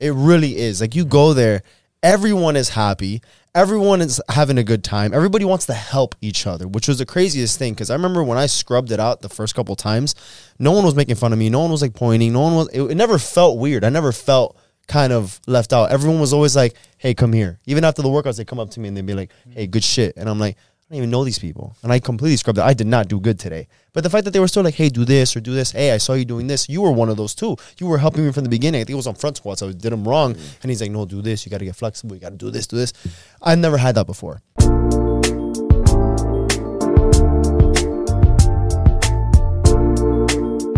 It really is. Like you go there, everyone is happy, everyone is having a good time. Everybody wants to help each other, which was the craziest thing. Because I remember when I scrubbed it out the first couple times, no one was making fun of me. No one was like pointing. No one was. It, it never felt weird. I never felt kind of left out. Everyone was always like, "Hey, come here." Even after the workouts, they come up to me and they'd be like, "Hey, good shit," and I'm like. I don't even know these people. And I completely scrubbed it. I did not do good today. But the fact that they were still like, hey, do this or do this. Hey, I saw you doing this. You were one of those too. You were helping me from the beginning. I think it was on front squats. I did them wrong. And he's like, no, do this. You got to get flexible. You got to do this, do this. I've never had that before.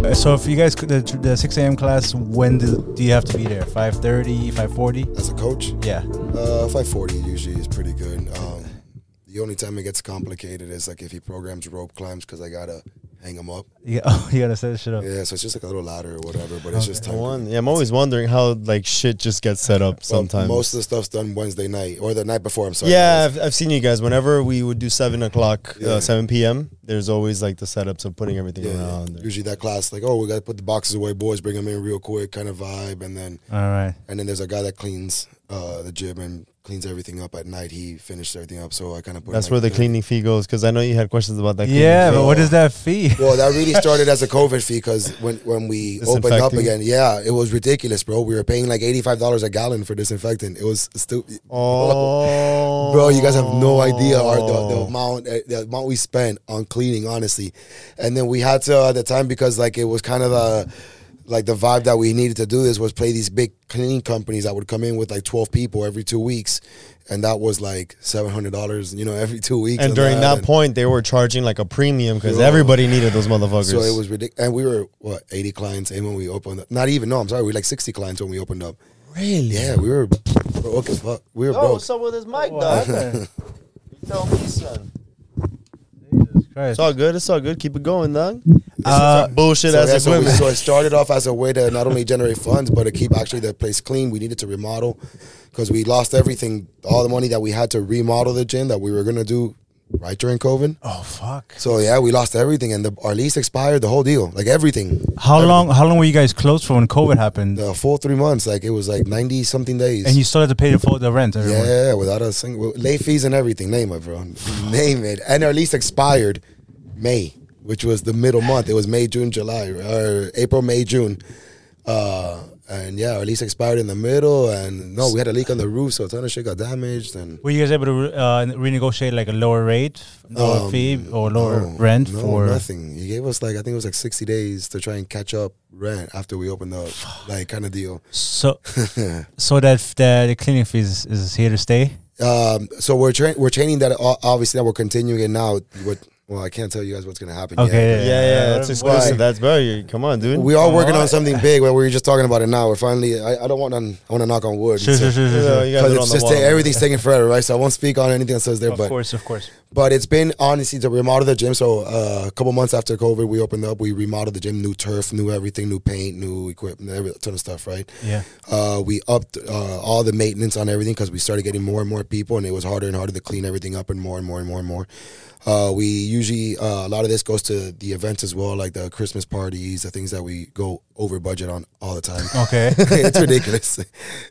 Uh, So if you guys could, the, the 6 a.m. class, when do, do you have to be there? 5.30, 5.40? As a coach, Yeah. uh, 540 usually is pretty good. Um, the only time it gets complicated is like if he programs rope climbs because I gotta hang him up. You, oh, you gotta set shit up. Yeah, so it's just like a little ladder or whatever, but it's just time. One, yeah, I'm always wondering how like shit just gets set up Well, sometimes. most of the stuff's done Wednesday night or the night before. I'm sorry. yeah, I've, I've seen you guys. Whenever we would do seven o'clock, Yeah. uh, seven p.m. There's always like the setups of putting everything Yeah, around. there. usually that class like oh we gotta put the boxes away, boys, bring them in real quick, kind of vibe, and then All right. and then there's a guy that cleans uh, the gym and cleans everything up at night. He finished everything up, so I kind of put. That's like, where the you cleaning fee goes because I know you had questions about that. cleaning Yeah, fee. but what is that fee? Well, that really started as a COVID fee because when, when we opened up again, yeah, it was ridiculous, bro. We were paying like eighty five dollars a gallon for disinfectant. It was stupid. Oh, Bro, you guys have no idea our, the, the amount uh, the amount we spent on cleaning, honestly. And then we had to at the time because like it was kind of a like the vibe that we needed to do this was play these big cleaning companies that would come in with like twelve people every two weeks, and that was like seven hundred dollars, you know, every two weeks. And during that and- point, they were charging like a premium because everybody needed those motherfuckers. So it was ridiculous. And we were, what, 80 clients and when we opened up. Not even, no, I'm sorry. We were like 60 clients when we opened up. really. Yeah, we were broke as fuck. We were Yo, broke. what's up with his mic, What dog? You tell me, son. Jesus Christ. It's all good. It's all good. Keep it going, dog. Uh, Bullshit So, as yeah, a so, women. so it started off as a way to not only generate funds, but to keep actually the place clean. We needed to remodel because we lost everything, all the money that we had to remodel the gym that we were going to do right during COVID. oh, fuck. So yeah, we lost everything and the, our lease expired, the whole deal, like everything. How long How long were you guys closed for when COVID happened? The full three months, like it was like 90 something days. And you still had to pay the, full, the rent? every month? Yeah, without a single late fees and everything. Name it, bro. Name it. And our lease expired May, which was the middle month. It was May, June, July, or April, May, June. Uh, and yeah, our lease expired in the middle. And no, we had a leak on the roof, so a ton of shit got damaged. And Were you guys able to uh, renegotiate like a lower rate, lower Um, fee, or lower no, rent no, for? nothing. He gave us like I think it was like sixty days to try and catch up rent after we opened up, like kind of deal. So, so that the, the cleaning fees is, is here to stay. Um, so we're tra- we're training that obviously that we're continuing it now. With, well, I can't tell you guys what's gonna happen. Okay, but- yeah, yeah, that's Why? exclusive. That's bro. You, come on, dude. We are working Alright. on something big, but we were just talking about it now. We're finally. I, I don't want to. I want to knock on wood. Sure, sure, sure, sure. Yeah, sure. you gotta Because do it it's on just wall. ta- everything's taking forever, right? So I won't speak on anything that says there. Of but course, of course. But it's been honestly to remodel the gym. So uh, a couple months after COVID, we opened up. We remodeled the gym, new turf, new everything, new paint, new equipment, every ton of stuff. Right. Yeah. Uh, we upped uh, all the maintenance on everything because we started getting more and more people, and it was harder and harder to clean everything up, and more and more and more and more. Uh, we usually uh, a lot of this goes to the events as well, like the Christmas parties, the things that we go over budget on all the time. Okay. it's ridiculous.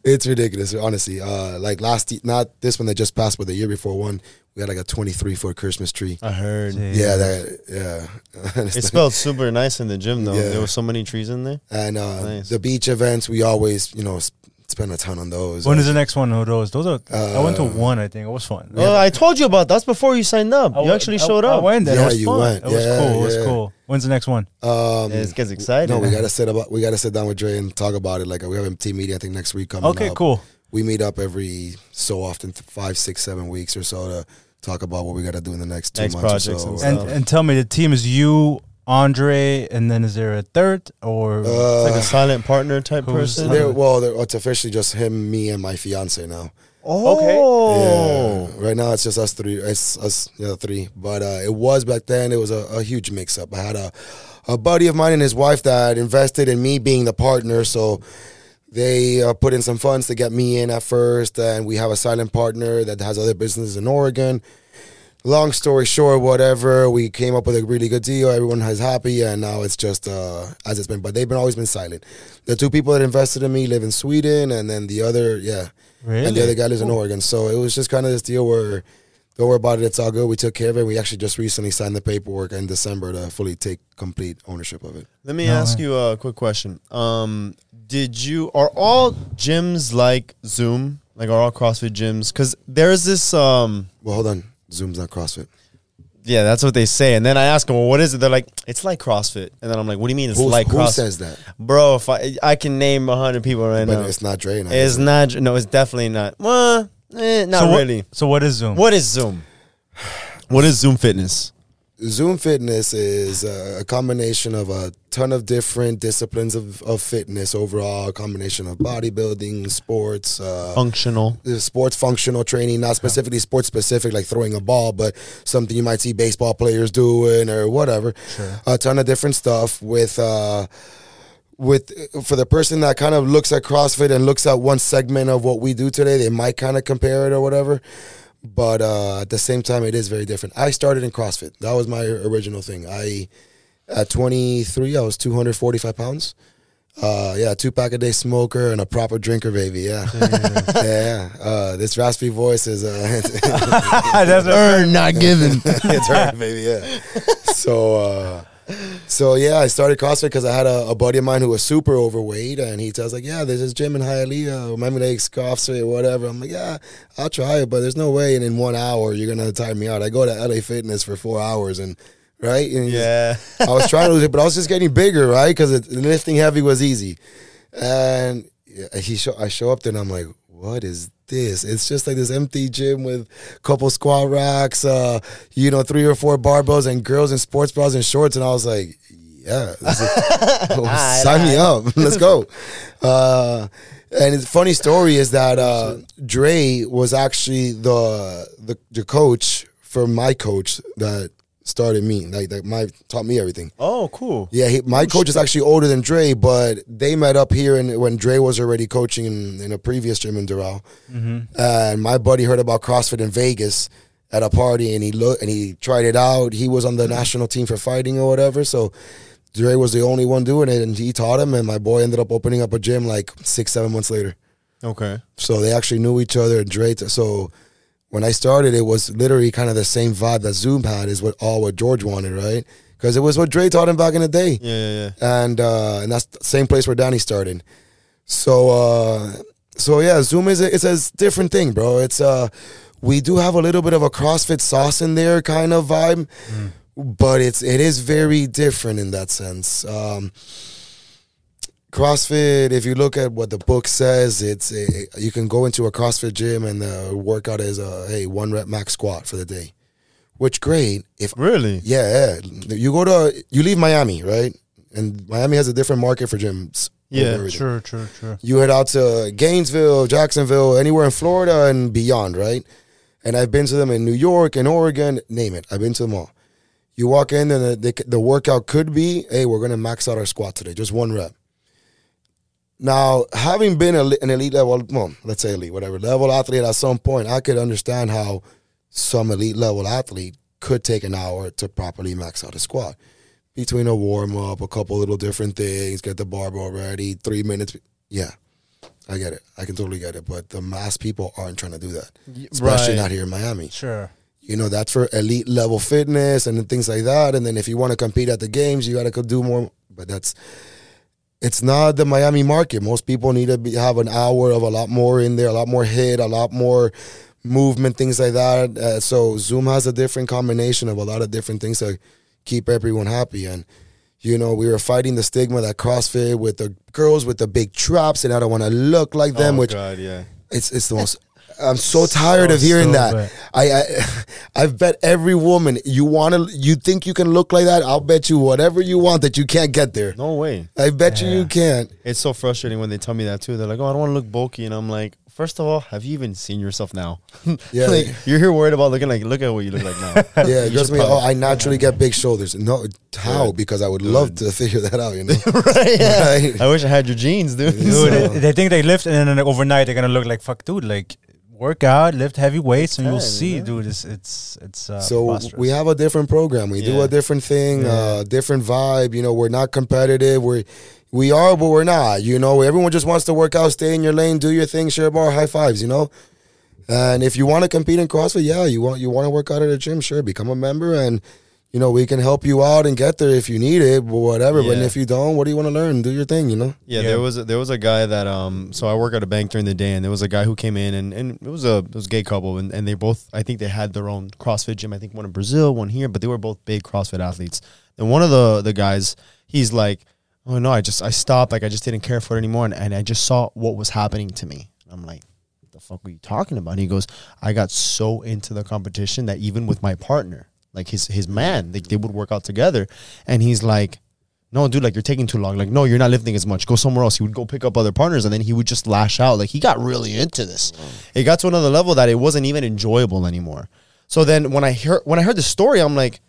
It's ridiculous, honestly. Uh, like last, ye- not this one that just passed, but the year before one, we had like a 23 foot Christmas tree. I heard. Yeah, that yeah. It smelled super nice in the gym though. Yeah. There was so many trees in there. and uh, Nice. the beach events, we always you know sp- spend a ton on those. when is the next one of those? Those are. I went to Uh, one. I think it was fun. Well, I told you about that's before you signed up. I you went- actually I- showed I up. went. and Yeah, it was you fun. went. It was Yeah, cool. It was cool. When's the next one? Um, Yeah, it gets excited. no, we gotta sit about. We gotta sit down with Dre and talk about it. Like we have a team meeting. I think next week coming. Okay, up. cool. We meet up every so often, five, six, seven weeks or so to talk about what we gotta do in the next two Next months projects or so. And stuff. and tell me, the team is you, Andre, and then is there a third or? Uh, like a silent partner type person. They're- well, they're, it's officially just him, me, and my fiance now. oh, Yeah. Right now it's just us three. It's us, yeah, three. But uh, it was back then. It was a, a huge mix up. I had a a buddy of mine and his wife that invested in me being the partner. So they uh, put in some funds to get me in at first, and we have a silent partner that has other businesses in Oregon. Long story short, whatever, we came up with a really good deal. Everyone is happy, and now it's just uh, as it's been. But they've been always been silent. The two people that invested in me live in Sweden, and then the other, yeah, really? and the other guy lives in Oregon. So it was just kind of this deal where don't worry about it, it's all good. We took care of it. We actually just recently signed the paperwork in December to fully take complete ownership of it. Let me No ask way. you a quick question. Um, did you are all gyms like Zoom? Like are all CrossFit gyms? Because there's this. Um, Well, hold on. Zoom's not CrossFit. yeah, that's what they say. And then I ask them, well, what is it? They're like, it's like CrossFit. And then I'm like, what do you mean it's Who, like who CrossFit? says that? Bro, if I I can name a hundred people right now. But now, it's not Dre. Now, it's is it? not. No, it's definitely not. Well, eh, not so what, really. So what is Zoom? What is Zoom? What is Zoom Fitness? Zoom Fitness is a combination of a ton of different disciplines of, of fitness overall, a combination of bodybuilding, sports, uh, Functional. sports functional training, not specifically sports specific like throwing a ball, but something you might see baseball players doing or whatever. A ton of different stuff with uh with for the person that kind of looks at CrossFit and looks at one segment of what we do today, they might kind of compare it or whatever. But uh, at the same time, it is very different. I started in CrossFit. That was my original thing. I at 23, I was 245 pounds. Uh, yeah, two pack a day smoker and a proper drinker, baby. Yeah, yeah. yeah. Uh, this raspy voice is uh, That's a- Earn, not given. it's her, baby. Yeah. So, uh, so yeah, I started CrossFit because I had a, a buddy of mine who was super overweight, and he tells like, "Yeah, there's this gym in Hialeah, Miami Lakes CrossFit, whatever." I'm like, "Yeah, I'll try it, but there's no way, and in one hour you're gonna tire me out." I go to LA Fitness for four hours, and right, and yeah. I was trying to lose it, but I was just getting bigger, right? Because lifting heavy was easy. And he show, I show up there and I'm like, what is this? It's just like this empty gym with a couple squat racks, uh, you know, three or four barbells and girls in sports bras and shorts. And I was like, yeah, this is- sign me up. Let's go. Uh, and the funny story is that uh, Dre was actually the, the the coach for my coach that started me, like that my taught me everything. Oh, cool. Yeah, he, my oh, coach is actually older than Dre, but they met up here and when Dre was already coaching in, in a previous gym in Doral. Mm-hmm. And my buddy heard about CrossFit in Vegas at a party, and he looked and he tried it out. He was on the mm-hmm. national team for fighting or whatever, so. Dre was the only one doing it, and he taught him. And my boy ended up opening up a gym like six, seven months later. Okay. So they actually knew each other. And Dre, so when I started, it was literally kind of the same vibe that Zoom had. Is what all what George wanted, right? Because it was what Dre taught him back in the day Yeah, yeah, yeah. and uh, and that's the same place where Danny started. So uh, so yeah, Zoom is a, it's a different thing, bro. It's uh we do have a little bit of a CrossFit sauce in there kind of vibe, but it's it is very different in that sense. Um, CrossFit, if you look at what the book says, it's a, you can go into a CrossFit gym and the workout is a hey one rep max squat for the day, which great if Really? yeah, yeah. You go to you leave Miami, right? And Miami has a different market for gyms. Yeah. Sure, sure, sure. You head out to Gainesville, Jacksonville, anywhere in Florida and beyond, right? and I've been to them in New York and Oregon, name it. I've been to them all. You walk in and the, the, the workout could be, hey, we're gonna max out our squat today, just one rep. Now, having been an elite level, well, let's say elite, whatever level athlete at some point, I could understand how some elite level athlete could take an hour to properly max out a squat between a warm up, a couple little different things, get the barbell ready, three minutes. Yeah, I get it. I can totally get it. But the mass people aren't trying to do that, especially right. not here in Miami. Sure. You know, that's for elite level fitness and things like that. And then if you want to compete at the games, you got to do more. But that's it's not the Miami market. Most people need to be, have an hour of a lot more in there, a lot more hit, a lot more movement, things like that. Uh, so Zoom has a different combination of a lot of different things to keep everyone happy. And you know, we were fighting the stigma that CrossFit with the girls with the big traps, and I don't want to look like them. oh which God, yeah. it's it's the most. I'm so tired of hearing so that. I, I I've bet every woman you want to you think you can look like that. I'll bet you whatever you want that you can't get there. No way. I bet you Yeah. you can't. It's so frustrating when they tell me that too. They're like, "Oh, I don't want to look bulky," and I'm like, first of all, have you even seen yourself now? Yeah. like you're here worried about looking like, look at what you look like now. Yeah, You just me. probably- Oh, I naturally get big shoulders. No, how? Good. Because I would love to figure that out. You know, right? Yeah. Right. I wish I had your genes, dude. Dude, So- they, they think they lift and then overnight they're gonna look like fuck, dude. Like work out, lift heavy weights, and you'll see, man. dude. It's it's it's. Uh, so preposterous. we have a different program. We do a different thing, Yeah. uh, different vibe. You know, we're not competitive. We're we are, but we're not. You know, everyone just wants to work out, stay in your lane, do your thing, share bar, high fives. You know, and if you want to compete in CrossFit, yeah, you want you want to work out at a gym, sure, become a member, and you know we can help you out and get there if you need it, but whatever. But if you don't, what do you want to learn? Do your thing. You know. Yeah, Yeah. there was a, there was a guy that um so I work at a bank during the day and there was a guy who came in and, and it was a it was a gay couple and, and they both I think they had their own CrossFit gym I think one in Brazil one here but they were both big CrossFit athletes and one of the the guys he's like oh no I just I stopped like I just didn't care for it anymore and, and I just saw what was happening to me I'm like what the fuck were you talking about and he goes I got so into the competition that even with my partner like his his man they, they would work out together and he's like no, dude, like you're taking too long. Like, no, you're not lifting as much. Go somewhere else. He would go pick up other partners and then he would just lash out. Like he got really into this. Mm. It got to another level that it wasn't even enjoyable anymore. So then when I heard when I heard the story, I'm like,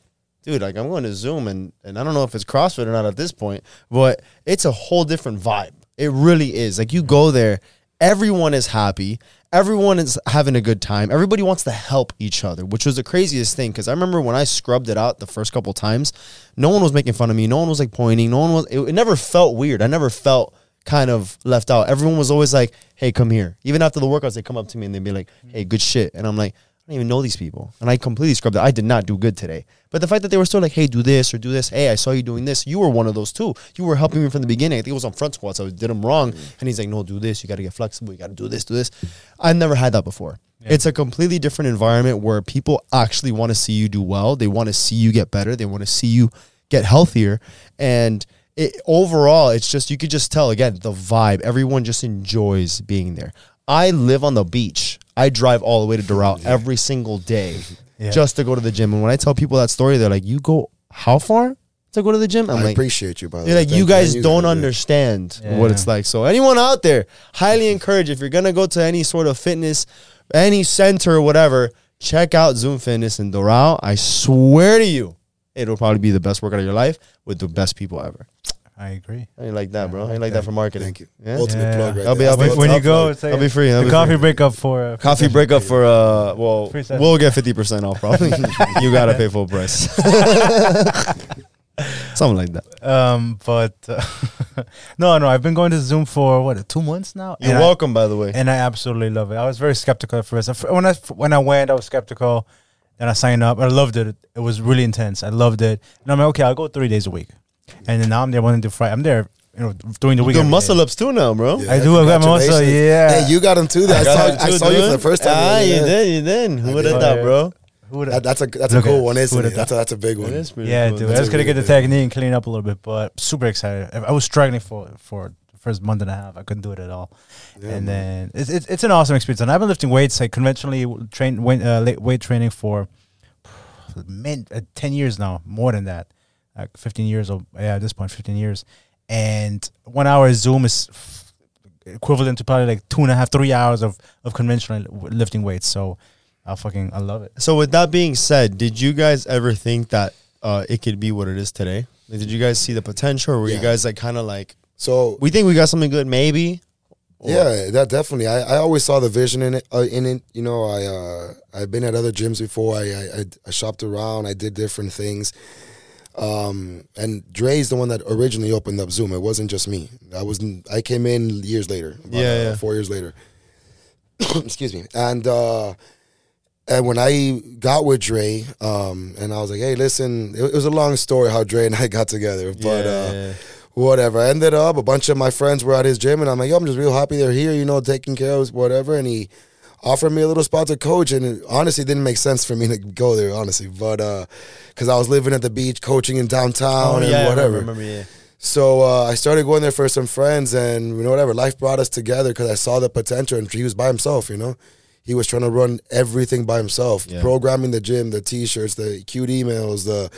dude, like I'm going to Zoom and and I don't know if it's CrossFit or not at this point, but it's a whole different vibe. It really is. Like you go there, everyone is happy. Everyone is having a good time. Everybody wants to help each other, which was the craziest thing. Because I remember when I scrubbed it out the first couple times, no one was making fun of me. No one was like pointing. No one was. It, it never felt weird. I never felt kind of left out. Everyone was always like, "Hey, come here." Even after the workouts, they come up to me and they'd be like, "Hey, good shit," and I'm like. I don't even know these people. And I completely scrubbed it. I did not do good today. But the fact that they were still like, hey, do this or do this. Hey, I saw you doing this. You were one of those too. You were helping me from the beginning. I think it was on front squats. I did them wrong. Mm. And he's like, no, do this. You got to get flexible. You got to do this, do this. I've never had that before. It's a completely different environment where people actually want to see you do well. They want to see you get better. They want to see you get healthier. And it, overall, it's just, you could just tell again, the vibe. Everyone just enjoys being there. I live on the beach. I drive all the way to Doral every single day Yeah. just to go to the gym. And when I tell people that story, they're like, "You go how far to go to the gym?" I'm I like, appreciate you, by the way. like, Thank you guys and don't understand Yeah. what it's like." So anyone out there, highly encourage if you're gonna go to any sort of fitness, any center or whatever, check out Zoom Fitness in Doral. I swear to you, it'll probably be the best workout of your life with the best people ever. I agree. I ain't like that, bro. I like ain't like that that. for marketing. Thank you. Yeah? Ultimate Yeah. plug right I'll be- there. I'll be- That's when you go, plug. it's like That'll be free. That'll the be coffee free. breakup for uh, free Coffee session. breakup for uh well we'll get fifty percent off probably. you gotta pay full price. Something like that. Um, but uh, no, no, I've been going to Zoom for what two months now. You're and I- welcome, by the way. and I absolutely love it. I was very skeptical at first. When I when I went, I was skeptical. Then I signed up. I loved it. It was really intense. I loved it. And I'm like, okay, I'll go three days a week. And then now I'm there wanting to fight. I'm there, you know, during the You week. do muscle day. ups too now, bro. Yeah, I do. I got muscle. congratulations. Yeah. Hey, you got them too. I, got saw, him I saw you for the first time. Ah, yeah. you did, you did. Who would did. have thought, bro? Who would've- That, that's a that's a cool at- one, isn't it? That's a, that's a big one. It is pretty yeah, cool. dude. That's I was gonna really get the big one. technique and clean up a little bit, but super excited. I I was struggling for for the first month and a half. I couldn't do it at all. Yeah, and man. then it's, it's it's an awesome experience. And I've been lifting weights like conventionally train weight, uh, weight training for min, uh, ten years now, more than that, like fifteen years. Or yeah, at this point, fifteen years. And one hour Zoom is f- equivalent to probably like two and a half, three hours of of conventional lifting weights. So I fucking I love it. So with that being said, did you guys ever think that uh, it could be what it is today? Like, did you guys see the potential, or were you guys like kind of like, So we think we got something good, maybe? Or- Yeah, that definitely. I, I always saw the vision in it. Uh, in it, you know, I uh, I've been at other gyms before. I, I I I shopped around. I did different things. Um, and Dre's the one that originally opened up Zoom. It wasn't just me. I was I came in years later. about, Yeah, uh, four years later. Excuse me. And uh, and when I got with Dre, um, and I was like, hey, listen, it, it was a long story how Dre and I got together, but. Uh, Yeah. whatever. I ended up, a bunch of my friends were at his gym, and I'm like, yo, I'm just real happy they're here, you know, taking care of us, whatever. And he offered me a little spot to coach, and it honestly didn't make sense for me to go there, honestly, but because I was living at the beach, coaching in downtown, and Oh, yeah, I whatever. remember, yeah. So uh, I started going there for some friends, and you know whatever. Life brought us together because I saw the potential, and he was by himself. You know, he was trying to run everything by himself, Yeah. programming the gym, the t-shirts, the cute emails, the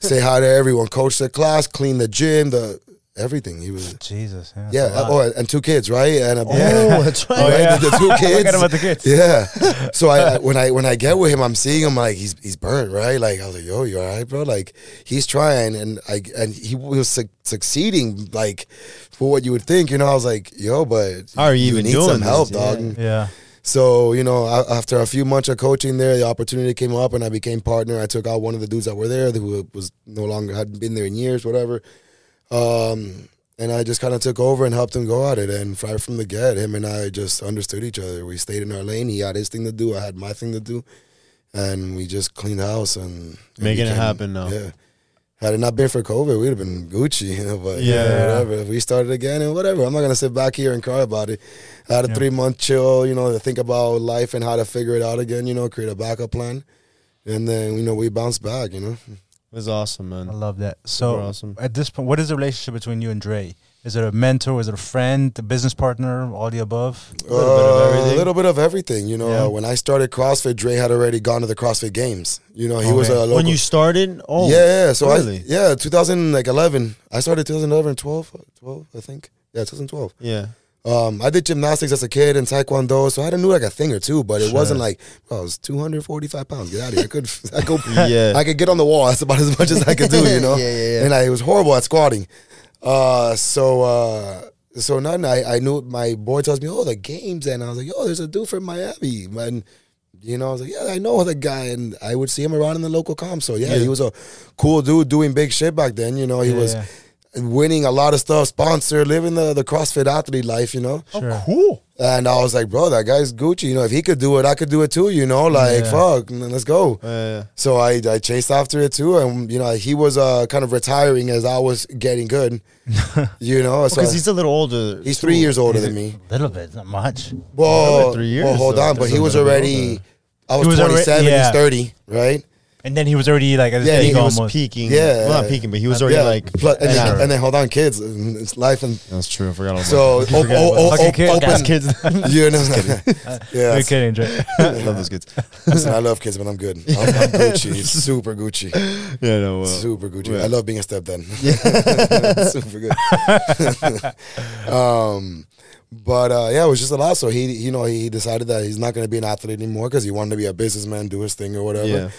say hi to everyone, coach the class, clean the gym, the everything. He was oh, Jesus. Yeah. yeah. that's a lot. Oh, and two kids, right? And a, Oh, that's right. Oh, right? yeah. The, the two kids. About the kids. Yeah. So I I- when I when I get with him, I'm seeing him like he's he's burnt, right? Like I was like, yo, you all right, bro? Like he's trying, and I and he was su- succeeding, like for what you would think, you know. I was like, yo, but How are you even need doing some this? help, Yeah. dog? Yeah. So you know, after a few months of coaching there, the opportunity came up, and I became partner. I took out one of the dudes that were there, who was no longer hadn't been there in years, whatever. Um, and I just kind of took over and helped him go at it. And right from the get, him and I just understood each other. We stayed in our lane. He had his thing to do. I had my thing to do, and we just cleaned house and and Making it happen now. Yeah. Had it not been for COVID, we'd have been Gucci, you know. But yeah, Yeah. whatever. If we started again and whatever, I'm not gonna sit back here and cry about it. I had a Yeah. three month chill, you know, to think about life and how to figure it out again. You know, create a backup plan, and then you know we bounce back. You know, was awesome, man. I love that. So awesome. at this point, what is the relationship between you and Dre? Is it a mentor? Is it a friend? A business partner? All the above? A little bit of Uh, everything. A little bit of everything. You know, Yeah. uh, when I started CrossFit, Dre had already gone to the CrossFit Games. You know, he was a local. When you started, oh, yeah, yeah. So really? I yeah, 2011. I started 2011, 12, 12, I think. Yeah, 2012. yeah. Um, I did gymnastics as a kid and taekwondo, so I had to know like a thing or two, but it Sure. wasn't like oh, I was 245 pounds. Get out of here. I could, I could, Yeah. I could get on the wall. That's about as much as I could do, you know. Yeah, yeah, yeah. And I was horrible at squatting. Uh, so, uh, so nothing. I, I knew my boy tells me, oh, the games, and I was like, yo, there's a dude from Miami, and you know, I was like, yeah, I know the guy, and I would see him around in the local comp. So yeah, Yeah. he was a cool dude doing big shit back then. You know, he Yeah, was. Winning a lot of stuff, sponsor, living the the CrossFit athlete life. You know. Sure. Cool. And I was like, bro, that guy's Gucci. You know, if he could do it, I could do it too. You know, like Yeah. fuck, let's go. Uh, So I, I chased after it too, and you know, he was uh, kind of retiring as I was getting good. you know, so because he's a little older. he's too. three years older than me. A little bit, not much. Well, three years, well, hold though. on, but he was matter about already. I was, He was already- 27. yeah. He's 30, right? And then he was already like at his Yeah, peak he was peaking. Yeah. well, not peaking, but he was already yeah, like. Plus- and, then, and then hold on, kids, it's life and That's true. I forgot all so about o- that. o- o- Fucking o- kid, open Gas kids. You know, yeah. You're kidding, Dre. I love those kids. Listen, I love kids, but I'm good. I'm, I'm Gucci, super Gucci. Yeah, no. Well, Super Gucci. yeah. I love being a stepdad. Yeah. Super good. um, but uh, yeah, it was just a lot. So he, you know, he decided that he's not going to be an athlete anymore because he wanted to be a businessman, do his thing or whatever. Yeah.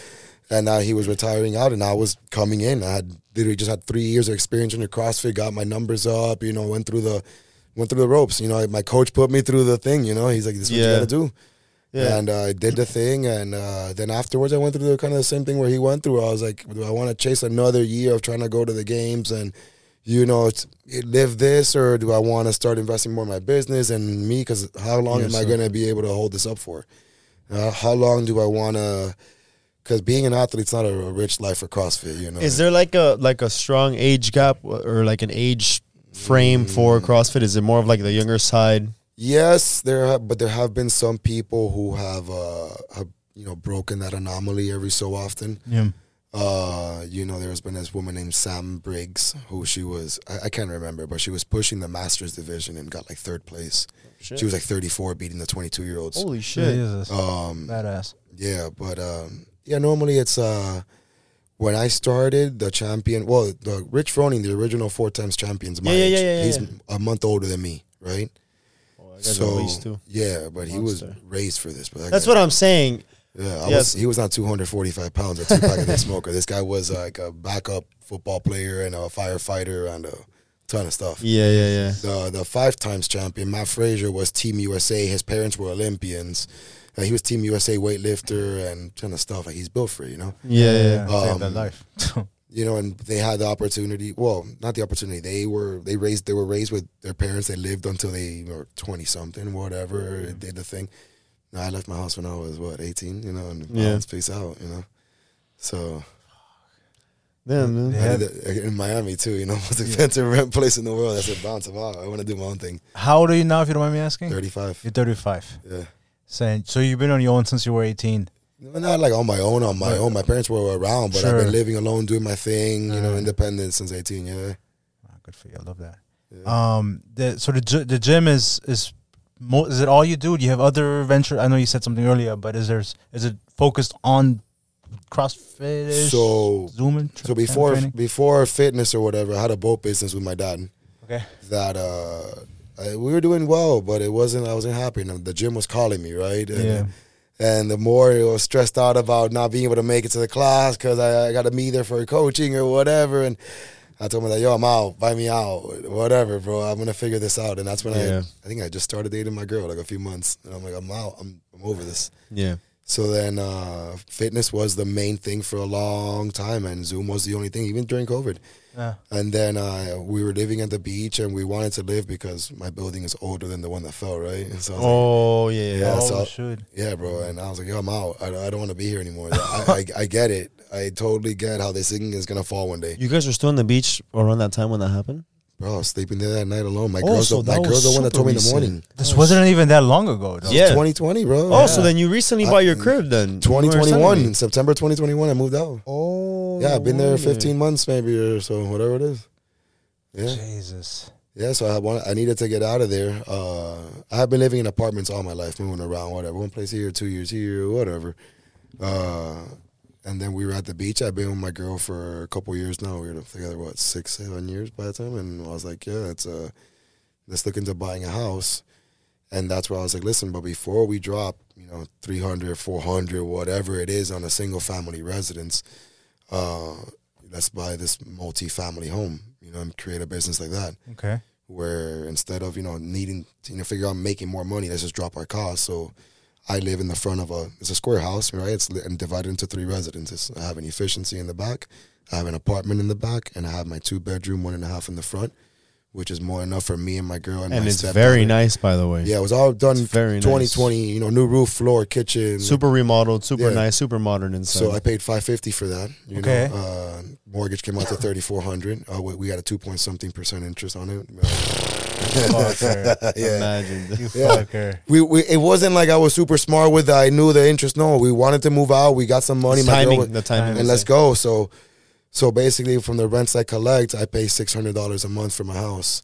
And now he was retiring out, and I was coming in. I had literally just had three years of experience in the CrossFit, got my numbers up. You know, went through the went through the ropes. You know, my coach put me through the thing. You know, he's like, "This is what Yeah. you got to do." Yeah. And uh, I did the thing, and uh, then afterwards, I went through the kind of the same thing where he went through. I was like, do I want to chase another year of trying to go to the games and, you know, live this, or do I want to start investing more in my business and me? Because how long am I going to be able to hold this up for? Uh, how long do I want to? Because being an athlete's not a, a rich life for CrossFit, you know. Is there like a like a strong age gap or like an age frame Mm. for CrossFit? Is it more of like the younger side? Yes, there have, but there have been some people who have, uh, have you know, broken that anomaly every so often. Yeah. Uh, you know, there's been this woman named Sam Briggs who she was I, I can't remember, but she was pushing the masters division and got like third place. She was like 34, beating the 22 year olds. Holy shit! Jesus. Um, Badass. yeah, but um, yeah, normally it's uh, when I started the champion. Well, the Rich Froning, the original four times champions, my Yeah, yeah, age, yeah, yeah, he's yeah. a month older than me, right? Oh, a beast, too. yeah, but he was raised for this. But that That's guy- what I'm saying. Yeah, I Yes. was, he was not 245 pounds, a two pack a day smoker. This guy was like a backup football player and a firefighter and a ton of stuff. Yeah, yeah, yeah. The the five times champion Mat Fraser was Team USA. His parents were Olympians. Uh, he was Team USA weightlifter and kind of stuff. Like he's built for it, you know. Yeah, yeah. Save Um, that life. You know, and they had the opportunity. Well, not the opportunity. They were they raised they were raised with their parents. They lived until they were twenty something, whatever. Did the thing. No, I left my house when I was what eighteen. You know, and Yeah. yeah. peace out. You know, so Yeah, man. I did in Miami too. You know, most expensive rent place in the world. I said, bounce them out. I want to do my own thing. How old are you now, if you don't mind me asking? Thirty five. You're 35. Yeah. Saying so you've been on your own since you were 18. Not like on my own, on my own. My parents were around, but Sure. I've been living alone, doing my thing, you know, independent since 18, yeah. Ah, good for you. I love that. Yeah. Um, the so the the gym is is mo- is it all you do? Do you have other venture? I know you said something earlier, but is there is it focused on CrossFit? So- Zooming. So before before fitness or whatever, I had a boat business with my dad okay, that uh, I, we were doing well, but it wasn't. I wasn't happy. And the gym was calling me, right? And, yeah, And the more I was stressed out about not being able to make it to the class because I, I got to be there for coaching or whatever, and I told him that, yo, I'm out, buy me out, whatever, bro. I'm gonna figure this out. And that's when Yeah. I, I think I just started dating my girl like a few months, and I'm like, I'm out, I'm, I'm over this. Yeah. So then, uh, fitness was the main thing for a long time, and Zoom was the only thing, even during COVID. yeah. And then uh, we were living at the beach, and we wanted to live because my building is older than the one that fell, right? And so I was like, Oh, yeah, yeah. Oh, so- should. yeah, bro. And I was like, yo, I'm out. I, I don't want to be here anymore. I, I, I get it. I totally get how this thing is gonna fall one day, You guys were still on the beach around that time when that happened? Bro. I was sleeping there that night alone. My Oh, girl's so the, my that girl's the one that told me in the morning. This wasn't even that long ago. Though. Yeah. 2020, bro. Oh, so then you recently I- bought your crib then? You were telling 2021, me. September 2021, I moved out. Oh. Yeah, I've been there no 15 months maybe or so, whatever it is. Yeah. Jesus. Yeah, so I want, I needed to get out of there. Uh, I have been living in apartments all my life, moving around, whatever. One place here, two years here, whatever. Uh, and then we were at the beach. I've been with my girl for a couple years now. We were together what six, seven years by the time. And I was like, yeah, it's uh, let's look into buying a house. And that's where I was like, listen, but before we drop, you know, 300, 400, whatever it is on a single family residence, uh, let's buy this multi-family home, you know, and create a business like that Okay. where instead of you know needing to you know figure out making more money, let's just drop our costs. So I live in the front of a it's a square house, right? It's li- and divided into three residences. I have an efficiency in the back, I have an apartment in the back, and I have my two bedroom, one and a half in the front, which is more enough for me and my girl and, And my it's stepdaughter. very nice, by the way. Yeah, it was all done It's very nice. 2020. You know, new roof, floor, kitchen. Super remodeled, super Yeah. nice, super modern inside. So I paid five fifty for that. You Okay. know, uh, mortgage came out to thirty four hundred. Uh, we, we got a two point something percent interest on it. Uh, Fucker. yeah. Imagine. You Yeah. fucker. we, we it wasn't like I was super smart with it. I knew the interest. No, we wanted to move out. We got some money. It's my timing. was- The timing. And and let's there. go. So, so basically, from the rents I collect, I pay six hundred dollars a month for my house,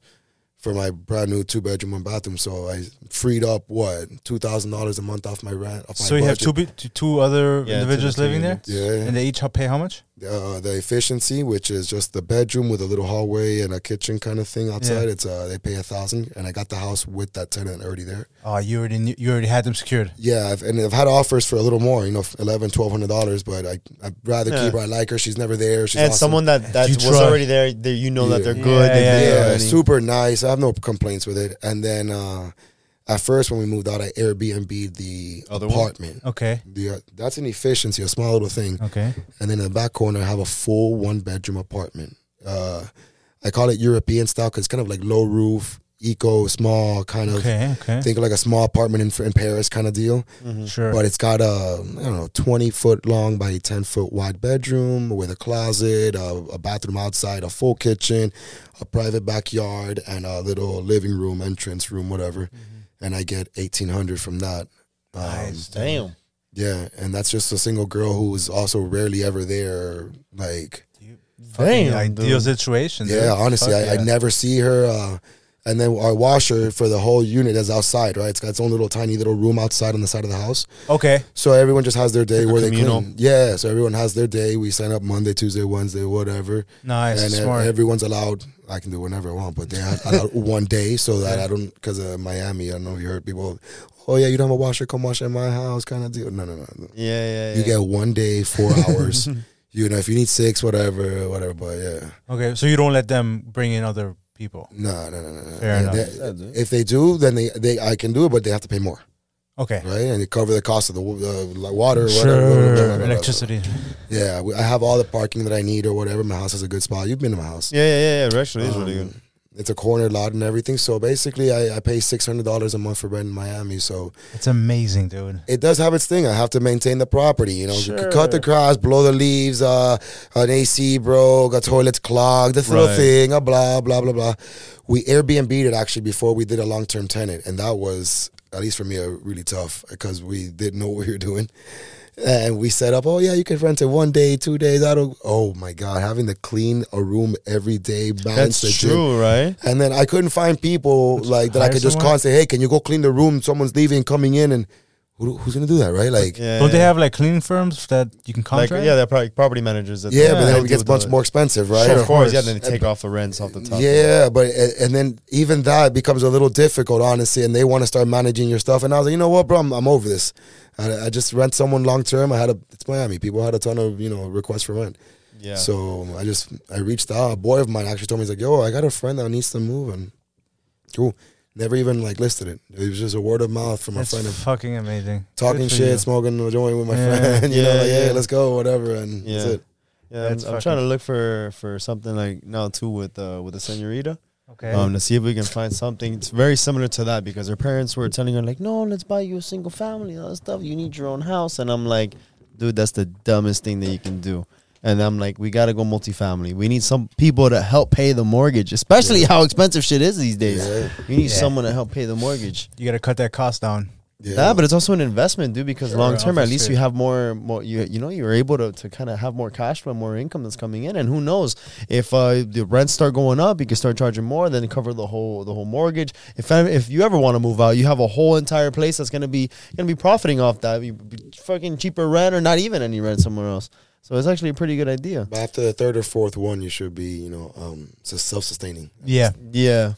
for my brand new two bedroom one bathroom. So I freed up what two thousand dollars a month off my rent. Off my So you have two budget. be- two two other Yeah, individuals two to two living there. Yeah, and they each pay how much? Uh, the efficiency, which is just the bedroom with a little hallway and a kitchen kind of thing outside. It's uh, they pay a thousand, and I got the house with that tenant already there. Oh, you already knew, you already had them secured. Yeah, I've, and I've had offers for a little more, you know, eleven, twelve hundred dollars, but I I'd rather Yeah. keep her. I like her. She's never there. She's and awesome. someone that, that You was trust. already there, they, you know that they're good. Yeah, they yeah, did yeah, super nice. I have no complaints with it. And then uh, at first, when we moved out, I Airbnb the Other one? apartment. Okay. The, uh, that's an efficiency, a small little thing. Okay. And then in the back corner, I have a full one bedroom apartment. Uh, I call it European style because it's kind of like low roof, eco, small kind of. Okay. Okay. Think of like a small apartment in, in Paris kind of deal. Mhm. Sure. But it's got a I don't know twenty foot long by ten foot wide bedroom with a closet, a, a bathroom outside, a full kitchen, a private backyard, and a little living room, entrance room, whatever. And I get eighteen hundred from that. Um, Nice. Damn. Yeah, and that's just a single girl who is also rarely ever there. Like, Fucking Damn, ideal dude. situation. dude. yeah, honestly, Fuck I, I never see her. Uh, and then our washer for the whole unit is outside, right? It's got its own little tiny little room outside on the side of the house. Okay. So everyone just has their day Like where they communal. clean. Yeah, so everyone has their day. We sign up Monday, Tuesday, Wednesday, whatever, Nice. and smart. everyone's allowed. I can do whenever I want, but they have allowed one day so that I don't because of Miami. I don't know if you heard people. oh yeah, you don't have a washer, come wash at my house, kind of deal. No, no, no. no. Yeah, yeah, yeah. You get one day, four hours. You know, if you need six, whatever, whatever. But yeah, Okay, so you don't let them bring in other people. no, no, no, no. no. Fair They- enough. they- if they do, then they, they I can do it, but they have to pay more, Okay. right? And they cover the cost of the uh, water, Sure. whatever, blah, blah, blah, blah, blah. Electricity. Yeah, we- I have all the parking that I need or whatever. My house has a good spot. You've been to my house. Yeah, yeah, yeah. yeah. Actually, it's really Um, good. It's a corner lot and everything. So basically, I, I pay six hundred dollars a month for rent in Miami. So It's amazing, dude. it does have its thing. I have to maintain the property. You know, c- Sure. cut the grass, blow the leaves, uh, an AC broke, a toilet's clogged, this little thing, a blah blah blah blah. We Airbnb'd it actually before we did a long term tenant, and that was at least for me uh, really tough because we didn't know what we were doing. And we set up, oh yeah, you can rent it one day, two days. I don't. Oh my god, having to clean a room every day, That's the gym. true, right? And then I couldn't find people like that I could just someone? call and say, "Hey, can you go clean the room? Someone's leaving, coming in, and who, who's gonna do that, right?" Like, yeah, Yeah. Don't they have like cleaning firms that you can like contract? yeah, they're probably property managers. That Yeah but then it gets much the- more expensive, right? Sure, of course. course. Yeah, then they take off the rents off the top. Yeah, but and then even that becomes a little difficult, honestly. And they want to start managing your stuff. And I was like, you know what, bro, I'm, I'm over this. I, I just rent someone long term. I had a it's Miami. People had a ton of you know requests for rent. yeah. So I just I reached out. A boy of mine actually told me he's like, yo, I got a friend that needs to move, and cool. Never even like listed it. It was just a word of mouth from a That's friend of fucking amazing. talking shit, you. smoking a joint with my Yeah. friend. You know, Yeah, hey, yeah. let's go, whatever, and Yeah. that's it. Yeah, I'm, I'm trying to look for for something like now too with uh, with the senorita. Okay. Um, to see if we can find something. It's very similar to that because her parents were telling her like, "No, let's buy you a single family, all that stuff. You need your own house." And I'm like, "Dude, that's the dumbest thing that you can do." And I'm like, "We gotta go multifamily. We need some people to help pay the mortgage, especially Yeah. how expensive shit is these days. Yeah. You need Yeah. someone to help pay the mortgage." you got to cut that cost down. Yeah. Yeah, but it's also an investment, dude. Because Sure, long term, at least you have more, more. You you know, you're able to, to kind of have more cash flow, more income that's coming in, and who knows if uh, the rents start going up, you can start charging more, then cover the whole the whole mortgage. If if you ever want to move out, you have a whole entire place that's gonna be gonna be profiting off that. You fucking cheaper rent or not even any rent somewhere else. So it's actually a pretty good idea. But after the third or fourth one, you should be, you know, um, just self-sustaining. Yeah. Yeah.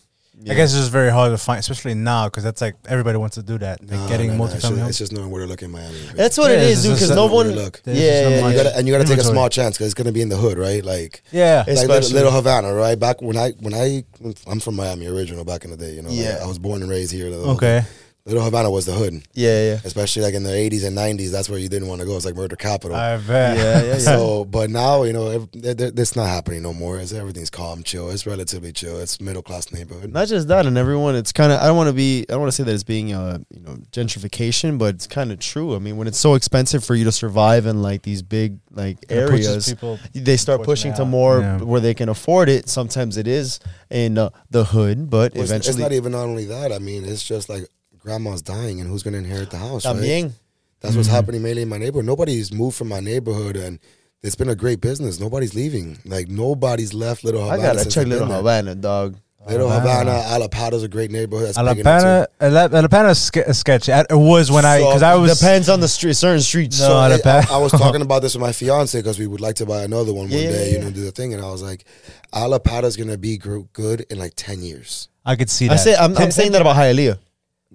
I guess it's just very hard to find, especially now, because that's like everybody wants to do that. Like No, getting no, no, it's, just, homes. it's just knowing where to look in Miami. That's what Yeah, it's dude. Because a- no Where one. to look. There's Yeah, yeah, And you gotta, and you gotta take a small chance because it's gonna be in the hood, right? Like, yeah. It's- like little, Especially- little Havana, right? Back when I when I I'm from Miami original back in the day. You know, like, Yeah. I was born and raised here. Little, Okay. Little Havana was the hood, Yeah, yeah. especially like in the 80s and 90s. That's where you didn't want to go. It's like murder capital. I bet. Yeah, yeah, yeah. So, but now you know ev- th- th- that's not happening no more. It's, everything's calm, chill. It's relatively chill. It's middle class neighborhood. Not just that, and everyone. It's kind of. I don't want to be. I don't want to say that it's being, uh, you know, gentrification, but it's kind of true. I mean, when it's so expensive for you to survive in like these big like It areas, people- they start pushing to more. Yeah. where they can afford it. Sometimes it is in uh, the hood, but Well, it's, it's eventually, not even not only that. I mean, it's just like grandma's dying, and who's going to inherit the house? Right? también. That's what's mm-hmm. happening mainly in my neighborhood. Nobody's moved from my neighborhood, and it's been a great business. Nobody's leaving. Like nobody's left Little I Havana. gotta since check I've Little been there. Havana, dog. Little Havana. Havana, Allapattah's a great neighborhood. That's big enough Allapattah, Allapattah's ske- sketchy. It was when I, because I was. Depends on the street, certain streets. No, So Allapattah. I, I was talking about this with my fiance because we would like to buy another one Yeah, one day, yeah. you know, do the thing. And I was like, Allapattah's gonna be gr- good in like ten years. I could see that. I say I'm, I'm saying that about Hialeah.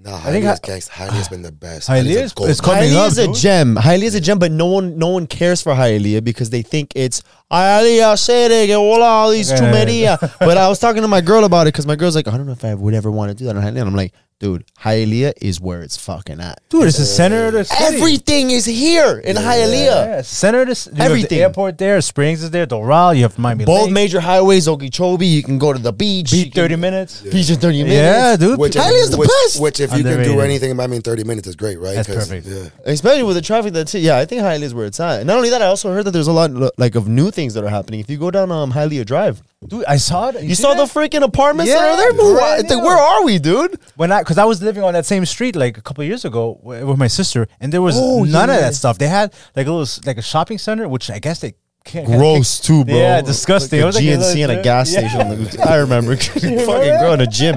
Nah, I think Hialeah's I- gangsta. Hialeah's been the best. Hialeah Hialeah's is- gold it's coming mine. up, is a dude. gem. Hialeah is a gem, but no one no one cares for Hialeah because they think it's Hialeah Sere, que hola, all these Okay. chumeria. but I was talking to my girl about it because my girl's like, I don't know if I would ever want to do that in Hialeah. And I'm like, dude, Hialeah is where it's fucking at. Dude, it's the center of the city. Everything is here in Hialeah. Yeah, center of the c- you have Everything. the airport there, Springs is there, Doral, you have Miami Both Lake, major highways, Okeechobee. You can go to the beach. you beat can- 30 minutes. Beach in 30 minutes. Yeah, dude. Which, Hialeah's the which, best. Which, if you can do anything in Miami in thirty minutes, is great, right? That's 'Cause, perfect. Yeah. Especially with the traffic that's here. yeah, I think Hialeah is where it's at. Not only that, I also heard that there's a lot like of new things that are happening. If you go down um Hialeah Drive, Dude, I saw it. you, saw the freaking apartments that are there. Bro, brand I think, new. where are we, dude? when I because I was living on that same street like a couple of years ago wi- with my sister, and there was Oh, none yeah. of that stuff. They had like a little like a shopping center, which I guess they can't Gross too, bro. Yeah, disgusting. Like It a was like GNC little and a gym. gas Yeah. station. I remember fucking growing a gym,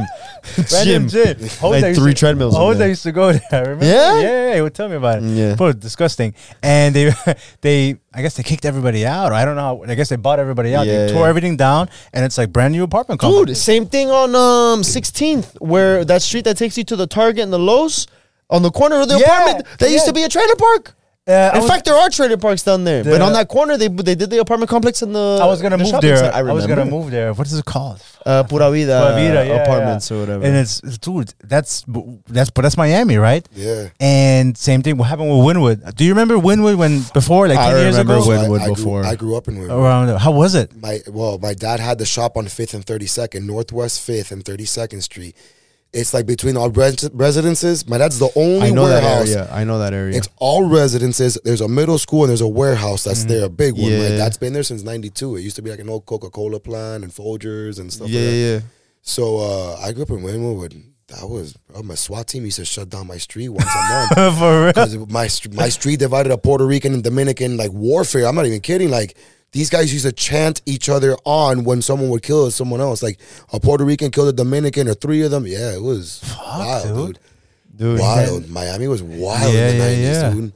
Random gym. Jose like three to- treadmills. Jose used to go there. Remember? Yeah? yeah, yeah. He would tell me about it. Yeah. Bro, disgusting. And they, they, I guess they kicked everybody out. Or I don't know. How, I guess they bought everybody out. Yeah, they tore yeah. everything down, and it's like brand new apartment complex. Dude, complex. same thing on um 16th, where that street that takes you to the Target and the Lowe's. on the corner of the apartment. That used to be a trailer park. Uh, In was- fact, there are trailer parks down there. but on that corner, they they did the apartment complex and the. I was gonna the move there. center. I, was gonna move there. What is it called? Uh, Pura Vida, Pura Vida, yeah, apartments yeah. or whatever. And it's it's- dude, that's that's but that's Miami, right? Yeah. And same thing. What happened with Wynwood? Do you remember Wynwood when before like I ten years ago? Win- So I- Wynwood I, grew, before. I grew up in Wynwood. Around how was it? my well, my dad had the shop on Fifth and Thirty Second, Northwest Fifth and Thirty Second Street. It's like between all res- residences. My dad's the only I know that warehouse. area. I know that area. It's all residences. There's a middle school and there's a warehouse that's there, a big one. My. Yeah. dad's been there since '92. It used to be like an old Coca Cola plant and Folgers and stuff. yeah, like that. yeah. So uh, I grew up in Wynwood. That was oh, my SWAT team used to shut down my street once a month. For real? My my street divided a Puerto Rican and Dominican like warfare. I'm not even kidding. Like these guys used to chant each other on when someone would kill someone else. Like a Puerto Rican killed a Dominican or three of them. Yeah, it was wild, dude. dude. Dude, Wild. Miami was wild Yeah, in the yeah, 90s, yeah. dude.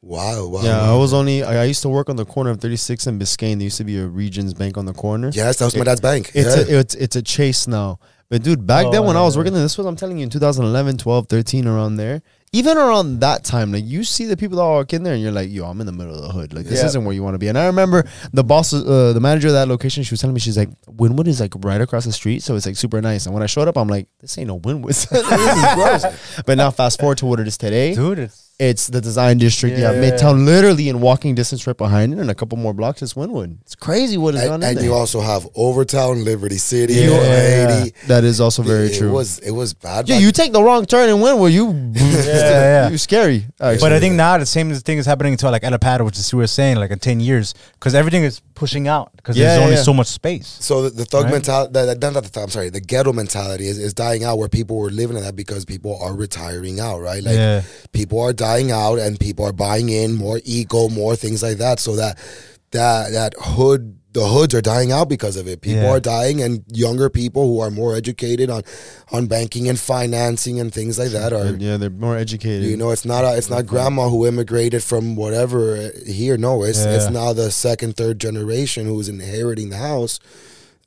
Wild, wild. Yeah, I was only. I, I used to work on the corner of 36 and Biscayne. There used to be a Regions Bank on the corner. Yes, that was my dad's bank. It's yeah. a, it's it's a chase now. But dude, back Oh, then when I yeah, was working there, this was I'm telling you in 2011, 12, 13 around there. Even around that time, like you see the people that walk in there and you're like, yo, I'm in the middle of the hood. Like this Yeah. isn't where you want to be. And I remember the boss, uh, the manager of that location, she was telling me she's like, Wynwood is like right across the street, so it's like super nice. And when I showed up, I'm like, this ain't no Wynwood. this is gross. But now fast forward to what it is today. dude, it's It's the design district. Yeah, Yeah. Midtown, literally in walking distance right behind it, and a couple more blocks is Wynwood. It's crazy what is and, on in and there. you also have Overtown, Liberty City, Yeah. Haiti. that is also very it, true. It was it was bad. yeah, you take the wrong turn and Wynwood, you yeah. you scary. Actually. But I think now the same thing is happening to like Allapattah, which is what we were saying, like in ten years, because everything is pushing out because Yeah, there's yeah, only yeah. so much space. So the, the thug Right. mentality, the, the, not the thug, I'm sorry, the ghetto mentality is, is dying out where people were living in that because people are retiring out, right? Like Yeah. people are dying out and people are buying in more eco, more things like that. So that that that hood the hoods are dying out because of it. People Yeah. are dying and younger people who are more educated on on banking and financing and things like that are yeah, they're more educated. you know, it's not a, it's not grandma who immigrated from whatever uh, here. No, it's it's now the second, third generation who's inheriting the house,